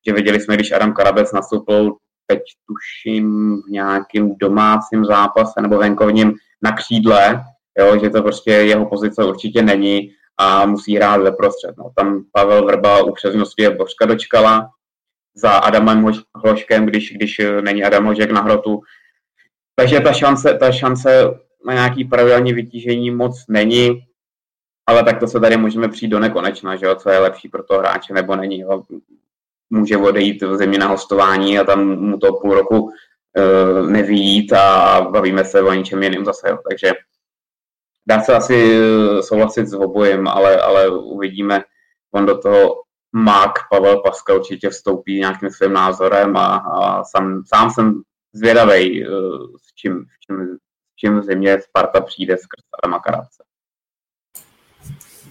že viděli jsme, když Adam Karabec nastoupil teď tuším v nějakém domácím zápase nebo venkovním na křídle, jo, že to prostě jeho pozice určitě není a musí hrát ve prostřed. No, tam Pavel Vrba u je Božka dočkala za Adamem Hloškem, když, když není Adam Hožek na hrotu. Takže ta šance, ta šance na nějaký pravidelné vytížení moc není, ale tak to se tady můžeme přijít do nekonečna, že jo, co je lepší pro toho hráče nebo není. Jo může odejít v zemi na hostování a tam mu to půl roku nevýjít a bavíme se o něčem jiném zase. Jo. Takže dá se asi eh, souhlasit s obojem, ale, ale uvidíme, on do toho Mák Pavel Paska určitě vstoupí nějakým svým názorem a, a sám, sám jsem zvědavý, uh, s čím, s čím, s čím zimě Sparta přijde skrz Adama Karáce.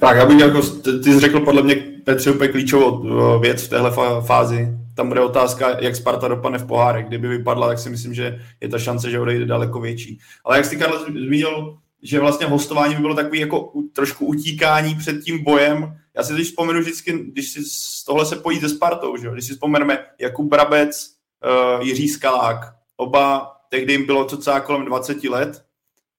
Tak, já bych jako, ty jsi řekl podle mě, Petře, úplně klíčovou eh, věc v téhle fázi. Tam bude otázka, jak Sparta dopadne v pohárech. Kdyby vypadla, tak si myslím, že je ta šance, že odejde daleko větší. Ale jak jsi Karle zmínil, že vlastně hostování by bylo takový jako trošku utíkání před tím bojem. Já si teď vzpomenu vždycky, když si tohle se pojí se Spartou, že? když si vzpomeneme Jakub Brabec, uh, Jiří Skalák, oba tehdy jim bylo cca kolem 20 let,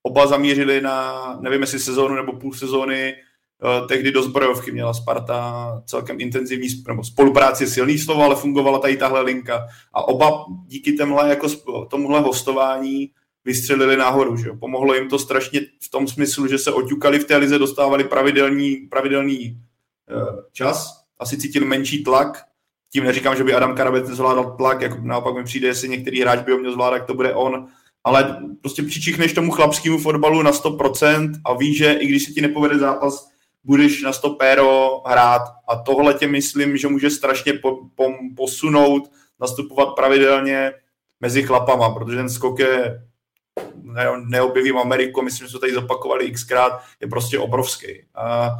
oba zamířili na, nevím jestli sezónu nebo půl sezóny Eh, tehdy do zbrojovky měla Sparta celkem intenzivní nebo spolupráci, silný slovo, ale fungovala tady tahle linka. A oba díky témhle, jako tomuhle hostování vystřelili nahoru. Že jo? Pomohlo jim to strašně v tom smyslu, že se oťukali v té lize, dostávali pravidelný, pravidelný uh, čas, asi cítili menší tlak tím neříkám, že by Adam Karabec nezvládal tlak, jako naopak mi přijde, jestli některý hráč by ho měl zvládat, to bude on, ale prostě přičichneš tomu chlapskému fotbalu na 100% a víš, že i když se ti nepovede zápas, budeš na 100 péro hrát a tohle tě myslím, že může strašně po, po, posunout, nastupovat pravidelně mezi chlapama, protože ten skok je ne, neobjevím Ameriku, myslím, že jsme tady zopakovali xkrát, je prostě obrovský. A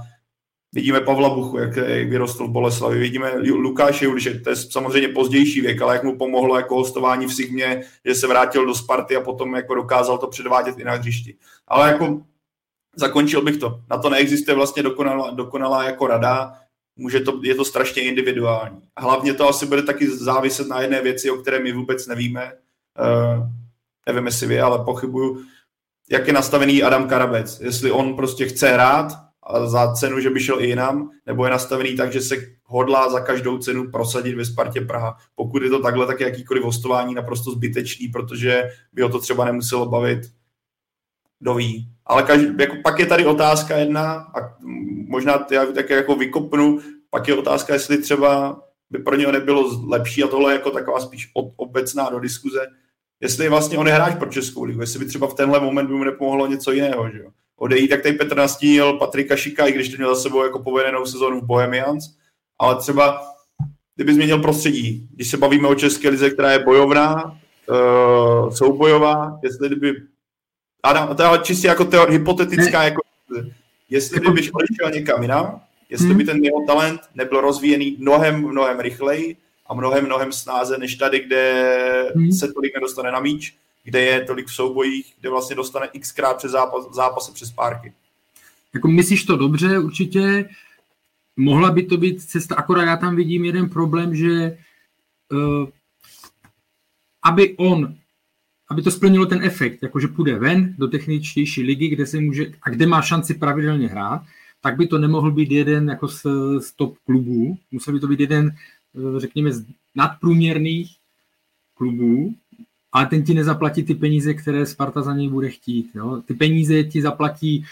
vidíme Pavla Buchu, jak, jak vyrostl v Boleslavi, vidíme Lukáše Juliše, to je samozřejmě pozdější věk, ale jak mu pomohlo jako hostování v Sigmě, že se vrátil do Sparty a potom jako dokázal to předvádět i na hřišti. Ale jako zakončil bych to. Na to neexistuje vlastně dokonalá, dokonalá jako rada, může to, je to strašně individuální. A hlavně to asi bude taky záviset na jedné věci, o které my vůbec nevíme. Nevím, jestli vy, ale pochybuju, jak je nastavený Adam Karabec. Jestli on prostě chce hrát za cenu, že by šel i jinam, nebo je nastavený tak, že se hodlá za každou cenu prosadit ve Spartě Praha. Pokud je to takhle, tak je jakýkoliv hostování naprosto zbytečný, protože by ho to třeba nemuselo bavit, kdo ví. Ale každý, jako, pak je tady otázka jedna, a možná já také jako vykopnu, pak je otázka, jestli třeba by pro něho nebylo lepší, a tohle je jako taková spíš obecná do diskuze, jestli vlastně on hráč pro Českou ligu, jestli by třeba v tenhle moment by mu nepomohlo něco jiného, že jo. Odejít, tak tady Petr nastínil Patrika Šika, i když to měl za sebou jako povedenou sezónu v Bohemians, ale třeba kdyby změnil prostředí, když se bavíme o České lize, která je bojovná, uh, soubojová, jestli by Adam, to je čistě jako teor, hypotetická, jako, jestli by byš odešel někam jinam, jestli by hmm. ten jeho talent nebyl rozvíjený mnohem, mnohem rychleji a mnohem, mnohem snáze, než tady, kde hmm. se tolik nedostane na míč, kde je tolik v soubojích, kde vlastně dostane xkrát přes zápas, zápasy přes párky. Jako myslíš to dobře, určitě mohla by to být cesta, akorát já tam vidím jeden problém, že uh, aby on aby to splnilo ten efekt, jakože půjde ven do techničtější ligy, kde se může, a kde má šanci pravidelně hrát, tak by to nemohl být jeden jako z, z top klubů, musel by to být jeden, řekněme, z nadprůměrných klubů, ale ten ti nezaplatí ty peníze, které Sparta za něj bude chtít. Jo? Ty peníze ti zaplatí,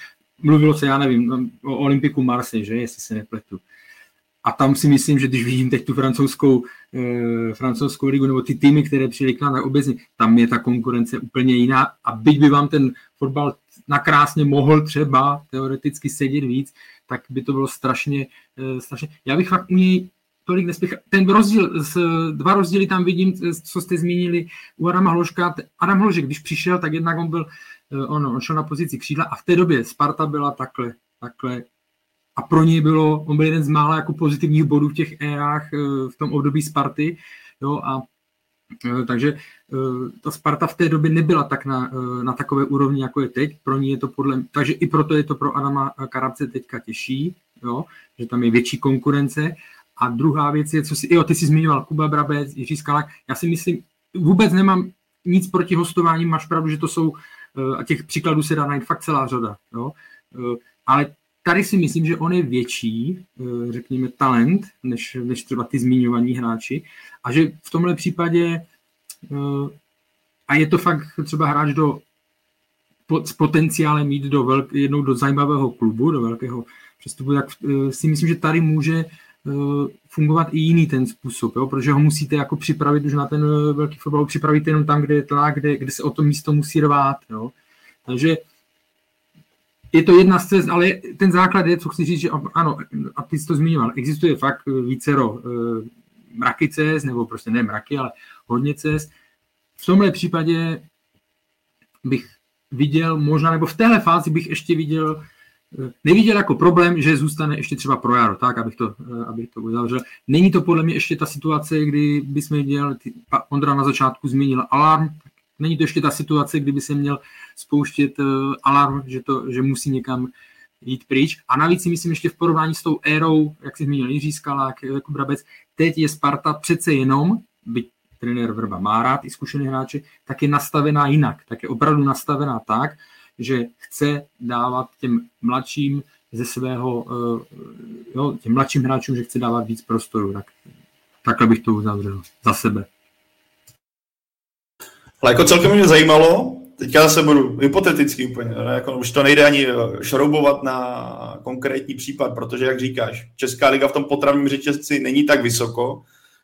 mluvilo se, já nevím, o Olympiku Marseille, že, jestli se nepletu. A tam si myslím, že když vidím teď tu francouzskou, e, francouzskou ligu nebo ty týmy, které přijeli k nám, tak obecně tam je ta konkurence úplně jiná. A byť by vám ten fotbal nakrásně mohl třeba teoreticky sedět víc, tak by to bylo strašně, e, strašně. Já bych fakt u něj tolik nespěchal. Ten rozdíl, dva rozdíly tam vidím, co jste zmínili u Adama Hloška. Adam Hložek, když přišel, tak jednak on byl, eh, on, on šel na pozici křídla a v té době Sparta byla takhle, takhle a pro něj bylo, on byl jeden z mála jako pozitivních bodů v těch érách eh, v tom období Sparty, jo, a eh, takže eh, ta Sparta v té době nebyla tak na, na takové úrovni, jako je teď. Pro ní je to podle, takže i proto je to pro Adama Karabce teďka těžší, jo, že tam je větší konkurence. A druhá věc je, co si, jo, ty jsi zmiňoval Kuba Brabec, Jiří Skalák, já si myslím, vůbec nemám nic proti hostování, máš pravdu, že to jsou, a těch příkladů se dá najít fakt celá řada, jo, ale tady si myslím, že on je větší, eh, řekněme, talent, než, než třeba ty zmiňovaní hráči. A že v tomhle případě eh, a je to fakt třeba hráč do, s potenciálem jít do velk, jednou do zajímavého klubu, do velkého přestupu, tak eh, si myslím, že tady může fungovat i jiný ten způsob, jo? protože ho musíte jako připravit už na ten velký fotbal, připravit jenom tam, kde je tlak, kde, kde se o to místo musí rvát. Jo? Takže je to jedna z cest, ale ten základ je, co chci říct, že ano, a ty jsi to zmiňoval, existuje fakt eh, vícero mraky cest, nebo prostě ne mraky, ale hodně cest. V tomhle případě bych viděl možná, nebo v téhle fázi bych ještě viděl, eh, neviděl jako problém, že zůstane ještě třeba pro jaro, tak, abych to, abych to uzavřel. Není to podle mě ještě ta situace, kdy bychom viděl, Ondra na začátku zmínil alarm, Není to ještě ta situace, kdyby se měl spouštět uh, alarm, že, to, že musí někam jít pryč. A navíc si myslím ještě v porovnání s tou érou, jak si zmínil Jiří Skalák, jako Brabec, teď je Sparta přece jenom, byť trenér Vrba má rád i zkušený hráče, tak je nastavená jinak. Tak je opravdu nastavená tak, že chce dávat těm mladším ze svého, uh, jo, těm mladším hráčům, že chce dávat víc prostoru. Tak, takhle bych to uzavřel za sebe. Ale jako celkem mě zajímalo, teďka zase budu hypotetický úplně, ne? Jako, už to nejde ani eh, šroubovat na konkrétní případ, protože, jak říkáš, Česká liga v tom potravním řetězci není tak vysoko,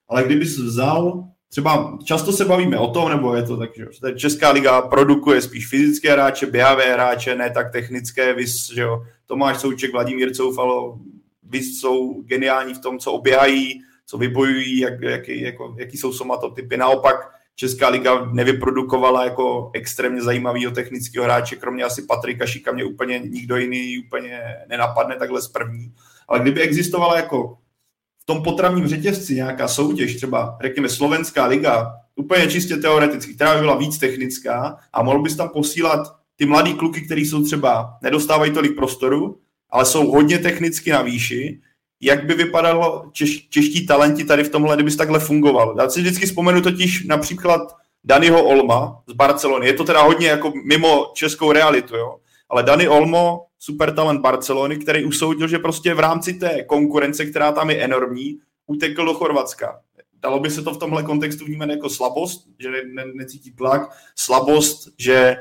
Ale kdybys vzal, třeba často se bavíme o tom, nebo je to tak, že Česká liga produkuje spíš fyzické hráče, běhavé hráče, ne tak technické, vys, že jo, Tomáš Souček, Vladimír Coufalo, vys jsou geniální v tom, co oběhají, co vybojují, jak, jaký, jako, jaký jsou somatotypy. Naopak Česká liga nevyprodukovala jako extrémně zajímavého technického hráče, kromě asi Patrika Šika, mě úplně nikdo jiný úplně nenapadne takhle z první. Ale kdyby existovala jako v tom potravním řetězci nějaká soutěž, třeba řekněme Slovenská liga, úplně čistě teoreticky, která by byla víc technická a mohl bys tam posílat ty mladý kluky, kteří jsou třeba, nedostávají tolik prostoru, ale jsou hodně technicky na výši, jak by vypadalo češ, čeští talenti tady v tomhle, kdyby takhle fungoval. Já si vždycky vzpomenu totiž například Daniho Olma z Barcelony. Je to teda hodně jako mimo českou realitu, jo. Ale Dani Olmo, super talent Barcelony, který usoudil, že prostě v rámci té konkurence, která tam je enormní, utekl do Chorvatska. Dalo by se to v tomhle kontextu vnímat jako slabost, že ne, ne, necítí tlak, slabost, že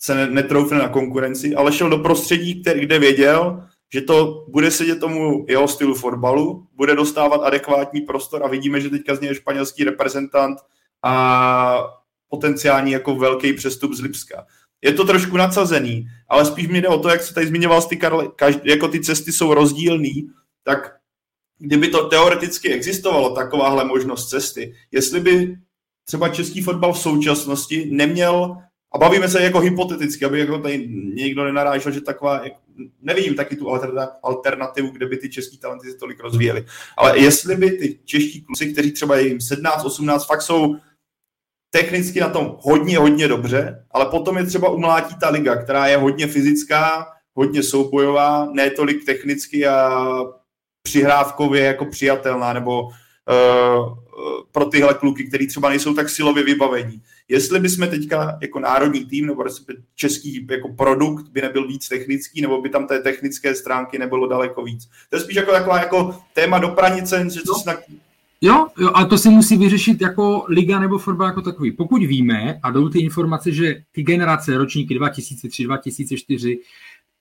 se netroufne na konkurenci, ale šel do prostředí, který, kde věděl, že to bude sedět tomu jeho stylu fotbalu, bude dostávat adekvátní prostor a vidíme, že teďka z něj je španělský reprezentant a potenciální jako velký přestup z Lipska. Je to trošku nadsazený, ale spíš mi jde o to, jak se tady zmiňoval, ty Karle, každý, jako ty cesty jsou rozdílný, tak kdyby to teoreticky existovalo, takováhle možnost cesty, jestli by třeba český fotbal v současnosti neměl a bavíme se jako hypoteticky, aby jako tady někdo nenarážel, že taková, nevím taky tu alternativu, kde by ty český talenty se tolik rozvíjeli. Ale jestli by ty čeští kluci, kteří třeba je jim 17, 18, fakt jsou technicky na tom hodně, hodně dobře, ale potom je třeba umlátí ta liga, která je hodně fyzická, hodně soubojová, ne tolik technicky a přihrávkově jako přijatelná, nebo uh, pro tyhle kluky, který třeba nejsou tak silově vybavení. Jestli bychom teďka jako národní tým nebo český jako produkt by nebyl víc technický, nebo by tam té technické stránky nebylo daleko víc. To je spíš jako taková jako téma do pranice, že co no. snad... Jo, jo, a to si musí vyřešit jako liga nebo fotbal jako takový. Pokud víme a jdou ty informace, že ty generace, ročníky 2003, 2004,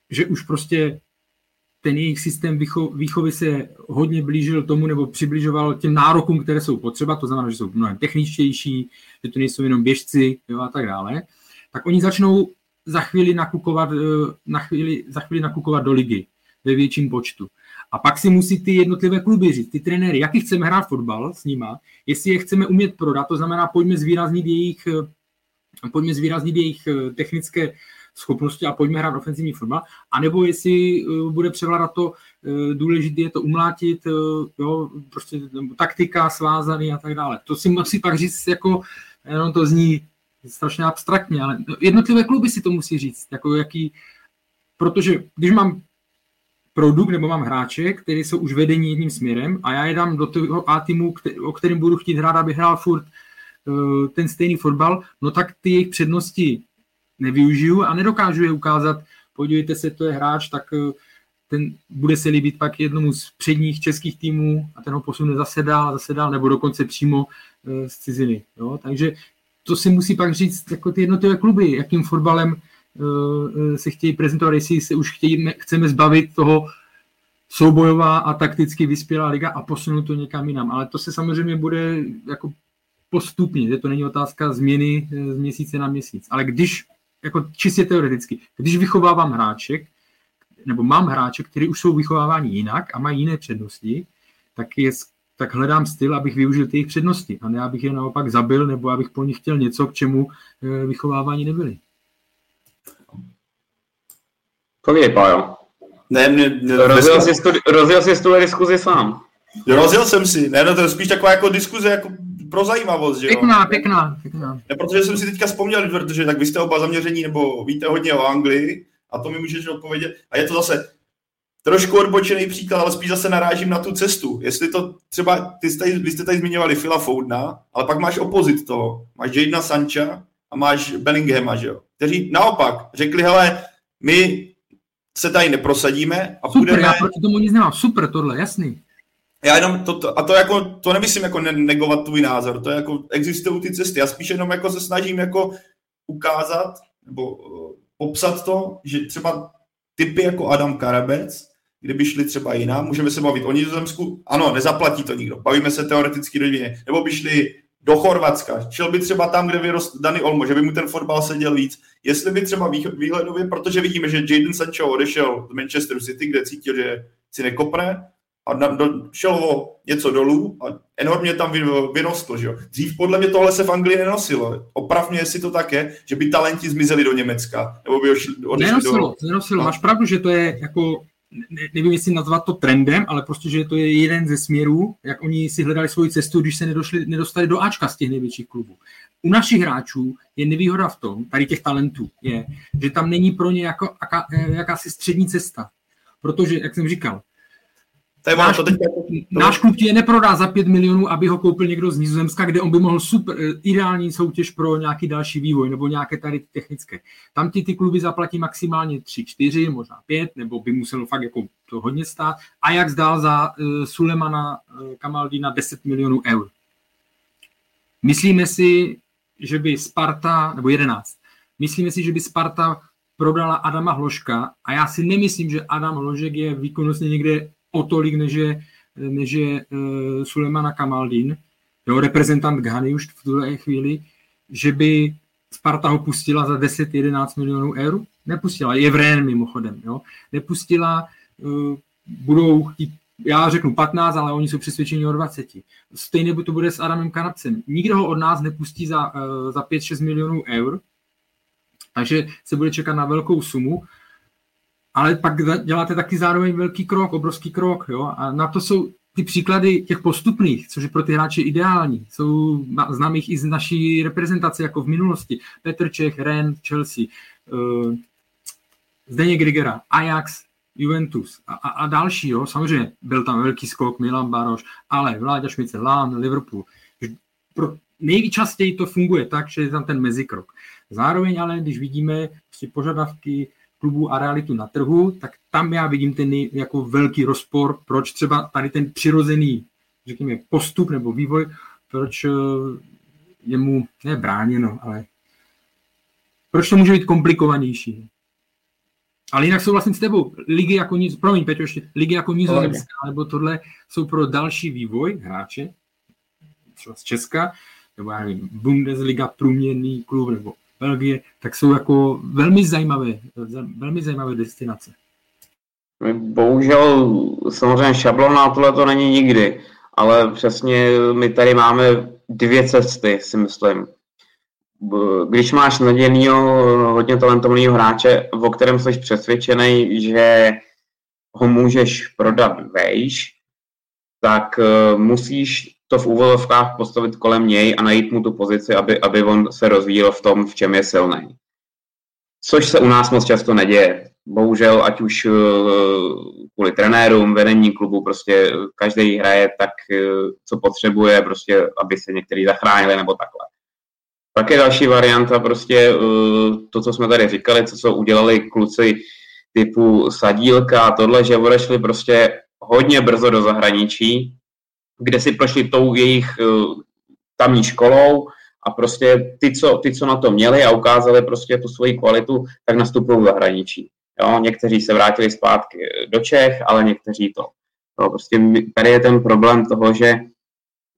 že už prostě ten jejich systém výchovy se hodně blížil tomu nebo přibližoval těm nárokům, které jsou potřeba, to znamená, že jsou mnohem techničtější, že to nejsou jenom běžci jo, a tak dále, tak oni začnou za chvíli nakukovat, eh, na chvíli, za chvíli nakukovat do ligy ve větším počtu. A pak si musí ty jednotlivé kluby říct, ty trenéry, jaký chceme hrát fotbal s nima, jestli je chceme umět prodat, to znamená, pojďme zvýraznit jejich, eh, pojďme zvýraznit jejich eh, technické schopnosti a pojďme hrát ofenzivní fotbal, anebo jestli uh, bude převládat to, důležité je to umlátit, jo, prostě taktika, svázaný a tak dále. To si musí pak říct, jako, jenom to zní strašně abstraktně, ale jednotlivé kluby si to musí říct, jako jaký, protože když mám produkt nebo mám hráče, který jsou už vedení jedním směrem a já je dám do toho A týmu, o kterém budu chtít hrát, aby hrál furt ten stejný fotbal, no tak ty jejich přednosti nevyužiju a nedokážu je ukázat, podívejte se, to je hráč, tak eh, ten bude se líbit pak jednomu z předních českých týmů a ten ho posune zase dál, zase dál, nebo dokonce přímo eh, z ciziny. Jo? Takže to si musí pak říct jako ty jednotlivé kluby, jakým fotbalem se chtějí prezentovat, jestli se už chtějí, chceme zbavit toho soubojová a takticky vyspělá liga a posunout to někam jinam. Ale to se samozřejmě bude jako postupně, že to není otázka změny z měsíce na měsíc. Ale když jako čistě teoreticky, když vychovávám hráček, nebo mám hráče, kteří už jsou vychováváni jinak a mají jiné přednosti, tak, je, tak hledám styl, abych využil ty jejich přednosti a ne abych je naopak zabil nebo abych po nich chtěl něco, k čemu vychovávání nebyli. Povídej, Pájo. Ne, mě, mě rozjel, jsi tu, rozjel jsi tu diskuzi sám. rozjel jsem si. Ne, no to je spíš taková jako diskuze jako pro zajímavost, že jo? Pěkná, pěkná, pěkná. Ne, protože jsem si teďka vzpomněl, protože tak vy jste oba zaměření, nebo víte hodně o Anglii, a to mi můžeš odpovědět. A je to zase trošku odbočený příklad, ale spíš zase narážím na tu cestu. Jestli to třeba, ty jste, vy jste tady zmiňovali Phila Foudna, ale pak máš opozit toho. Máš Jadena Sancha a máš Bellinghama, že jo? Kteří naopak řekli, hele, my se tady neprosadíme a Super, budeme... já proti tomu nic nemám. Super tohle, jasný. Já jenom to, to, a to jako, to nemyslím jako negovat tvůj názor, to je jako, existují ty cesty, já spíš jenom jako se snažím jako ukázat, nebo uh, popsat to, že třeba typy jako Adam Karabec, kdyby šli třeba jinam, můžeme se bavit o Nizozemsku, ano, nezaplatí to nikdo, bavíme se teoreticky do nebo by šli do Chorvatska, šel by třeba tam, kde vyrost Dani Olmo, že by mu ten fotbal seděl víc. Jestli by třeba výhledově, protože vidíme, že Jaden Sancho odešel z Manchesteru City, kde cítil, že si nekopne, a na, do, šel ho něco dolů a enormně tam vyrostl. Že jo? Dřív podle mě tohle se v Anglii nenosilo. Opravně, jestli to tak je, že by talenti zmizeli do Německa. Nebo by odešli nenosilo, do... nenosilo. Máš pravdu, že to je jako nevím, jestli nazvat to trendem, ale prostě, že to je jeden ze směrů, jak oni si hledali svoji cestu, když se nedošli, nedostali do Ačka z těch největších klubů. U našich hráčů je nevýhoda v tom, tady těch talentů, je, že tam není pro ně jako, jaká, jakási střední cesta. Protože, jak jsem říkal, to je náš, to teď, to... náš klub ti je neprodá za 5 milionů, aby ho koupil někdo z Nizozemska, kde on by mohl super, eh, ideální soutěž pro nějaký další vývoj nebo nějaké tady technické. Tam ti ty kluby zaplatí maximálně 3, 4, možná 5, nebo by muselo fakt jako to hodně stát. A jak zdál za uh, Sulemana uh, Kamaldina 10 milionů eur. Myslíme si, že by Sparta, nebo 11, myslíme si, že by Sparta prodala Adama Hloška a já si nemyslím, že Adam Hložek je výkonnostně někde o tolik, než je, než je uh, Sulemana Kamaldin, jo, reprezentant Ghany už v tuhle chvíli, že by Sparta ho pustila za 10-11 milionů eur? Nepustila, je v Rén mimochodem, jo. Nepustila, uh, budou chtít, já řeknu 15, ale oni jsou přesvědčeni o 20. Stejně to bude s Adamem Kanapcem. Nikdo ho od nás nepustí za, uh, za 5-6 milionů eur, takže se bude čekat na velkou sumu ale pak děláte taky zároveň velký krok, obrovský krok, jo, a na to jsou ty příklady těch postupných, což je pro ty hráče ideální. Jsou známých i z naší reprezentace, jako v minulosti. Petr Čech, Ren, Chelsea, uh, Zdeněk Grigera, Ajax, Juventus a, a, a další. Jo. Samozřejmě byl tam velký skok, Milan Baroš, ale Vláďa Šmice, Lán, Liverpool. Pro, nejčastěji to funguje tak, že je tam ten mezikrok. Zároveň ale, když vidíme prostě požadavky klubů a realitu na trhu, tak tam já vidím ten jako velký rozpor, proč třeba tady ten přirozený, řekněme, postup nebo vývoj, proč eh, je mu ne bráněno, ale proč to může být komplikovanější. Ale jinak souhlasím s tebou. Ligy jako nic, promiň, Peťo, ještě, ligy jako nizozemská, nebo tohle jsou pro další vývoj hráče, třeba z Česka, nebo já nevím, Bundesliga, průměrný klub, nebo Belgie, tak jsou jako velmi zajímavé, velmi zajímavé destinace. Bohužel samozřejmě šablona tohle to není nikdy, ale přesně my tady máme dvě cesty, si myslím. Když máš nadějnýho, hodně talentovaného hráče, o kterém jsi přesvědčený, že ho můžeš prodat vejš, tak eh, musíš to v úvodovkách postavit kolem něj a najít mu tu pozici, aby, aby on se rozvíjel v tom, v čem je silný. Což se u nás moc často neděje. Bohužel, ať už uh, kvůli trenérům, vedení klubu, prostě každý hraje tak, uh, co potřebuje, prostě, aby se některý zachránili nebo takhle. Pak je další varianta, prostě uh, to, co jsme tady říkali, co, co udělali kluci typu Sadílka a tohle, že odešli prostě hodně brzo do zahraničí, kde si prošli tou jejich uh, tamní školou a prostě ty co, ty, co na to měli a ukázali prostě tu svoji kvalitu, tak nastupují v zahraničí. Jo, někteří se vrátili zpátky do Čech, ale někteří to. Jo, prostě tady je ten problém toho, že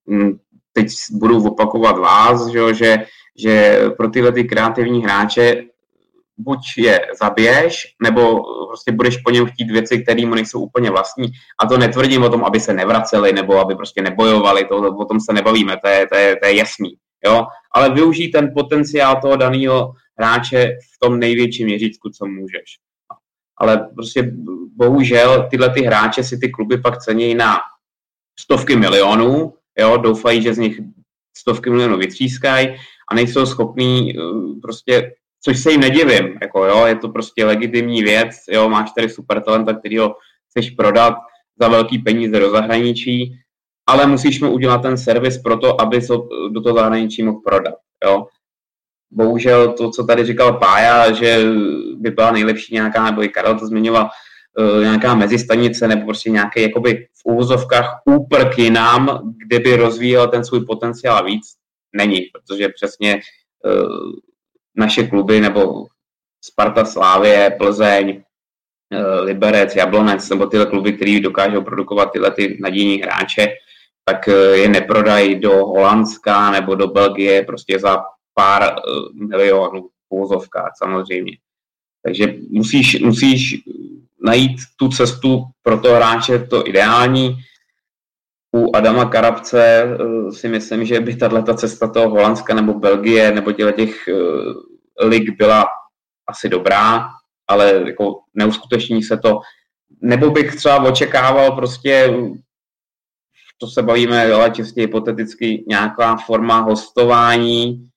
hm, teď budu opakovat vás, že, že, že pro tyhle ty kreativní hráče buď je zabiješ, nebo prostě budeš po něm chtít věci, které mu nejsou úplně vlastní. A to netvrdím o tom, aby se nevraceli, nebo aby prostě nebojovali, to, o tom se nebavíme, to je, to je, to je jasný. Jo? Ale využij ten potenciál toho daného hráče v tom největším měřítku, co můžeš. Ale prostě bohužel tyhle ty hráče si ty kluby pak cení na stovky milionů, jo? doufají, že z nich stovky milionů vytřískají a nejsou schopní eh, prostě což se jim nedivím, jako jo, je to prostě legitimní věc, jo, máš tady super talenta, který ho chceš prodat za velký peníze do zahraničí, ale musíš mu udělat ten servis pro to, aby se do toho zahraničí mohl prodat, jo. Bohužel to, co tady říkal Pája, že by byla nejlepší nějaká, nebo i Karel to zmiňoval, uh, nějaká mezistanice nebo prostě nějaký jakoby v úvozovkách úprk jinam, kde by rozvíjel ten svůj potenciál víc, není, protože přesně uh, naše kluby nebo Sparta, Slávě, Plzeň, Liberec, Jablonec nebo tyhle kluby, které dokážou produkovat tyhle ty nadějní hráče, tak je neprodají do Holandska nebo do Belgie prostě za pár milionů v úvozovkách samozřejmě. Takže musíš, musíš najít tu cestu pro toho hráče to ideální. U Adama Karabce eh, si myslím, že by tato cesta toho Holandska nebo Belgie nebo těch uh, lig byla asi dobrá, ale jako neuskuteční se to. Nebo bych třeba očekával prostě, to se bavíme ale čistě hypoteticky, nějaká forma hostování,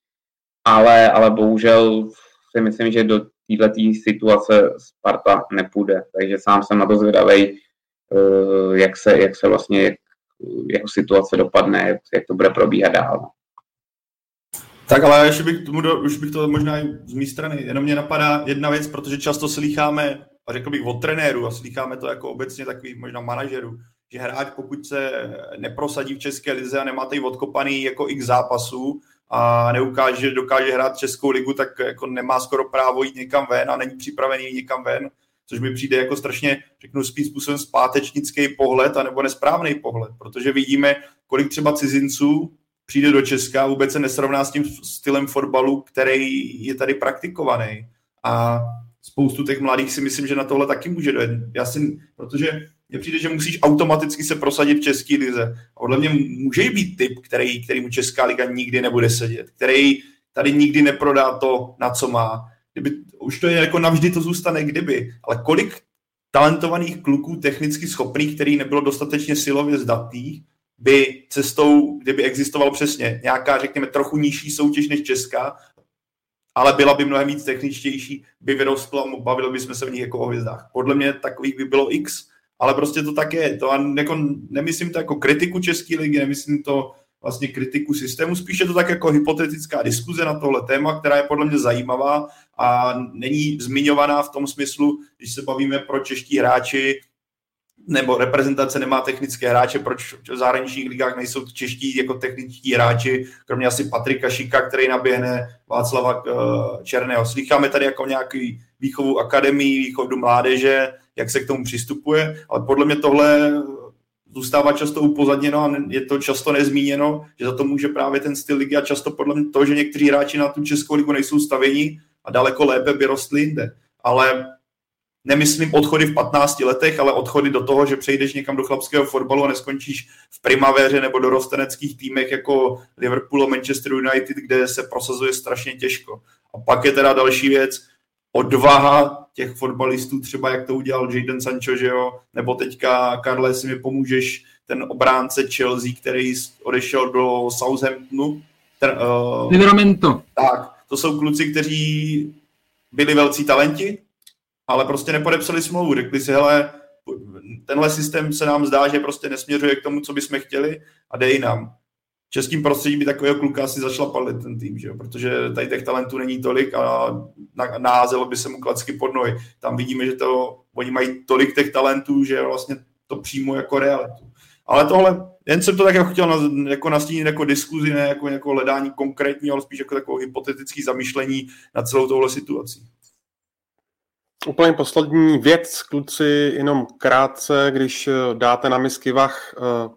ale, ale bohužel si myslím, že do této situace Sparta nepůjde. Takže sám jsem na to zvědavý, eh, jak se, jak se vlastně, jak, jeho situace dopadne, jak, jak to bude probíhat dál. Tak ale ještě bych, tomu do, už bych to možná i z mé strany, jenom mě napadá jedna věc, protože často slýcháme, a řekl bych od trenéru, a slýcháme to jako obecně takový možná manažerů, že hráč pokud se neprosadí v České lize a nemá tady odkopaný jako x zápasů, a neukáže, že dokáže hrát Českou ligu, tak jako nemá skoro právo jít někam ven a není připravený někam ven, což mi přijde jako strašně, řeknu, spíš způsobem zpátečnický pohled anebo nesprávný pohled, protože vidíme, kolik třeba cizinců přijde do Česka a vůbec se nesrovná s tím stylem fotbalu, který je tady praktikovaný. A spoustu těch mladých si myslím, že na tohle taky může dojít. Já si, protože mně přijde, že musíš automaticky se prosadit v České lize. A podle mě může být typ, který, který mu Česká liga nikdy nebude sedět, který tady nikdy neprodá to, na co má. Kdyby, už to je jako navždy to zůstane kdyby, ale kolik talentovaných kluků technicky schopných, který nebylo dostatečně silově zdatných, by cestou, kdyby existoval přesně nějaká, řekněme, trochu nižší soutěž než Česká, ale byla by mnohem víc techničtější, by vyrostlo a bavili bychom se v nich jako o hvězdách. Podle mě takových by bylo x ale prostě to tak je. To jako, nemyslím to jako kritiku České ligy, nemyslím to vlastně kritiku systému, spíše to tak jako hypotetická diskuze na tohle téma, která je podle mě zajímavá a není zmiňovaná v tom smyslu, když se bavíme pro čeští hráči, nebo reprezentace nemá technické hráče, proč v zahraničních ligách nejsou čeští jako techničtí hráči, kromě asi Patrika Šika, který naběhne Václava eh, Černého. Slycháme tady jako nějaký výchovu akademii, výchovu mládeže, jak se k tomu přistupuje, ale podle mě tohle zůstává často upozadněno a je to často nezmíněno, že za to může právě ten styl ligy a často podle mě to, že někteří hráči na tu Českou ligu nejsou stavěni a daleko lépe by rostli jinde. Ale nemyslím odchody v 15 letech, ale odchody do toho, že přejdeš někam do chlapského fotbalu a neskončíš v primavéře nebo do rosteneckých týmech jako Liverpool a Manchester United, kde se prosazuje strašně těžko. A pak je teda další věc, odvaha těch fotbalistů, třeba jak to udělal Jadon Sancho, že jo, nebo teďka, Karle, jestli mi pomůžeš, ten obránce Chelsea, který odešel do Southamptonu. Ten, uh, Tak, to jsou kluci, kteří byli velcí talenti, ale prostě nepodepsali smlouvu. Řekli si, hele, tenhle systém se nám zdá, že prostě nesměřuje k tomu, co bychom chtěli a dej nám českým prostředí by takového kluka asi palit ten tým, že jo? protože tady těch talentů není tolik a naházelo by se mu klacky pod nohy. Tam vidíme, že to, oni mají tolik těch talentů, že vlastně to přímo jako realitu. Ale tohle, jen jsem to tak jako chtěl na, jako nastínit jako diskuzi, ne jako, jako hledání konkrétního, ale spíš jako takové hypotetické zamýšlení na celou touhle situací. Úplně poslední věc, kluci, jenom krátce, když dáte na misky vach uh,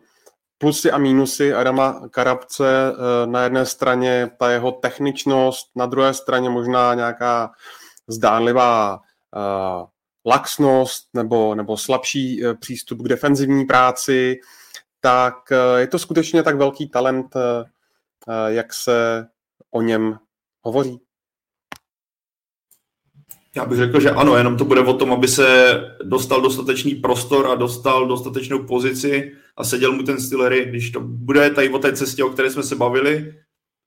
plusy a mínusy Adama Karabce. Eh, na jedné straně ta jeho techničnost, na druhé straně možná nějaká zdánlivá uh, laxnost nebo, nebo slabší uh, přístup k defenzivní práci, tak uh, je to skutečně tak velký talent, jak se o něm hovoří. Já bych řekl, že ano, jenom to bude o tom, aby se dostal dostatečný prostor a dostal dostatečnou pozici a seděl mu ten Stillery. Když to bude tady o té cestě, o které jsme se bavili,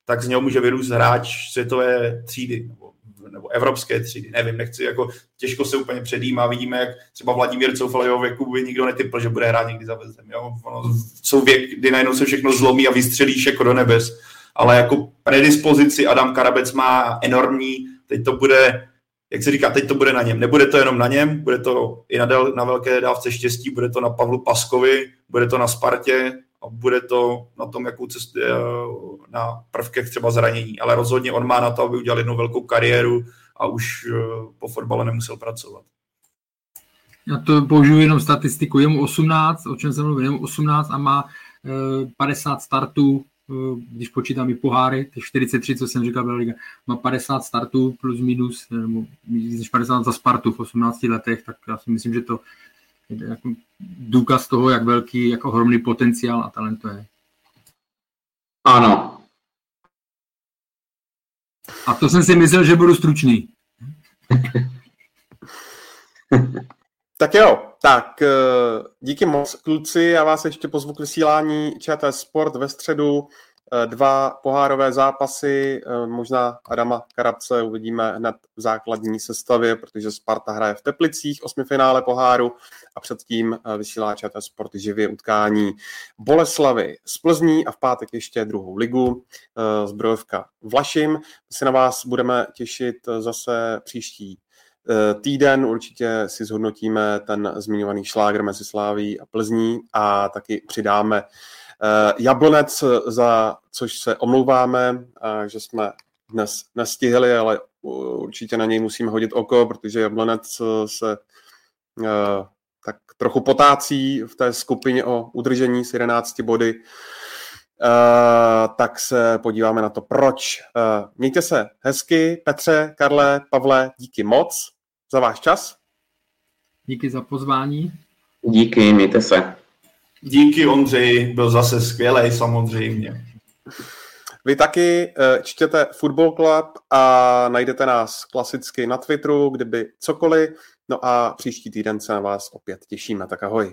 tak z něho může vyrůst hráč světové třídy nebo, nebo evropské třídy. Nevím, nechci, jako těžko se úplně předjímá. Vidíme, jak třeba Vladimír Coufal jeho věku by nikdo netypl, že bude hrát někdy za Vezem. Jo? Ono, jsou věk, kdy najednou se všechno zlomí a vystřelíš jako do nebes. Ale jako predispozici Adam Karabec má enormní, teď to bude jak se říká, teď to bude na něm. Nebude to jenom na něm, bude to i na, del, na velké dávce štěstí, bude to na Pavlu Paskovi, bude to na Spartě a bude to na tom, jakou cestu, eh, na prvkech třeba zranění. Ale rozhodně on má na to, aby udělal jednu velkou kariéru a už eh, po fotbale nemusel pracovat. Já to použiju jenom statistiku. Je mu 18, o čem jsem mluvil, je mu 18 a má e, 50 startů, e, když počítám i poháry, ty 43, co jsem říkal, byla liga, má 50 startů plus minus, nebo víc než 50 za Spartu v 18 letech, tak já si myslím, že to je jako důkaz toho, jak velký, jak ohromný potenciál a talent to je. Ano. A to jsem si myslel, že budu stručný. Tak jo, tak eh, díky moc kluci, já vás ještě pozvu k vysílání ČT Sport ve středu, eh, dva pohárové zápasy, eh, možná Adama Karabce uvidíme hned v základní sestavě, protože Sparta hraje v Teplicích, osmifinále poháru a předtím vysílá ČT Sport živě utkání Boleslavy z Plzní a v pátek ještě druhou ligu, zbrojovka Vlašim. My se na vás budeme těšit zase příští týden určitě si zhodnotíme ten zmiňovaný šlágr mezi Sláví a Plzní a taky přidáme eh, Jablonec, za což se omlouváme, že jsme dnes nestihli, ale určitě na něj musíme hodit oko, protože Jablonec se eh, tak trochu potácí v té skupině o udržení s 11 body. Uh, tak se podíváme na to, proč. Uh, mějte se hezky, Petře, Karle, Pavle, díky moc za váš čas. Díky za pozvání. Díky, mějte se. Díky Ondřej, byl zase skvělý samozřejmě. Vy taky eh, čtěte Football Club a najdete nás klasicky na Twitteru, kdyby cokoliv. No a příští týden se na vás opět těšíme. Tak ahoj.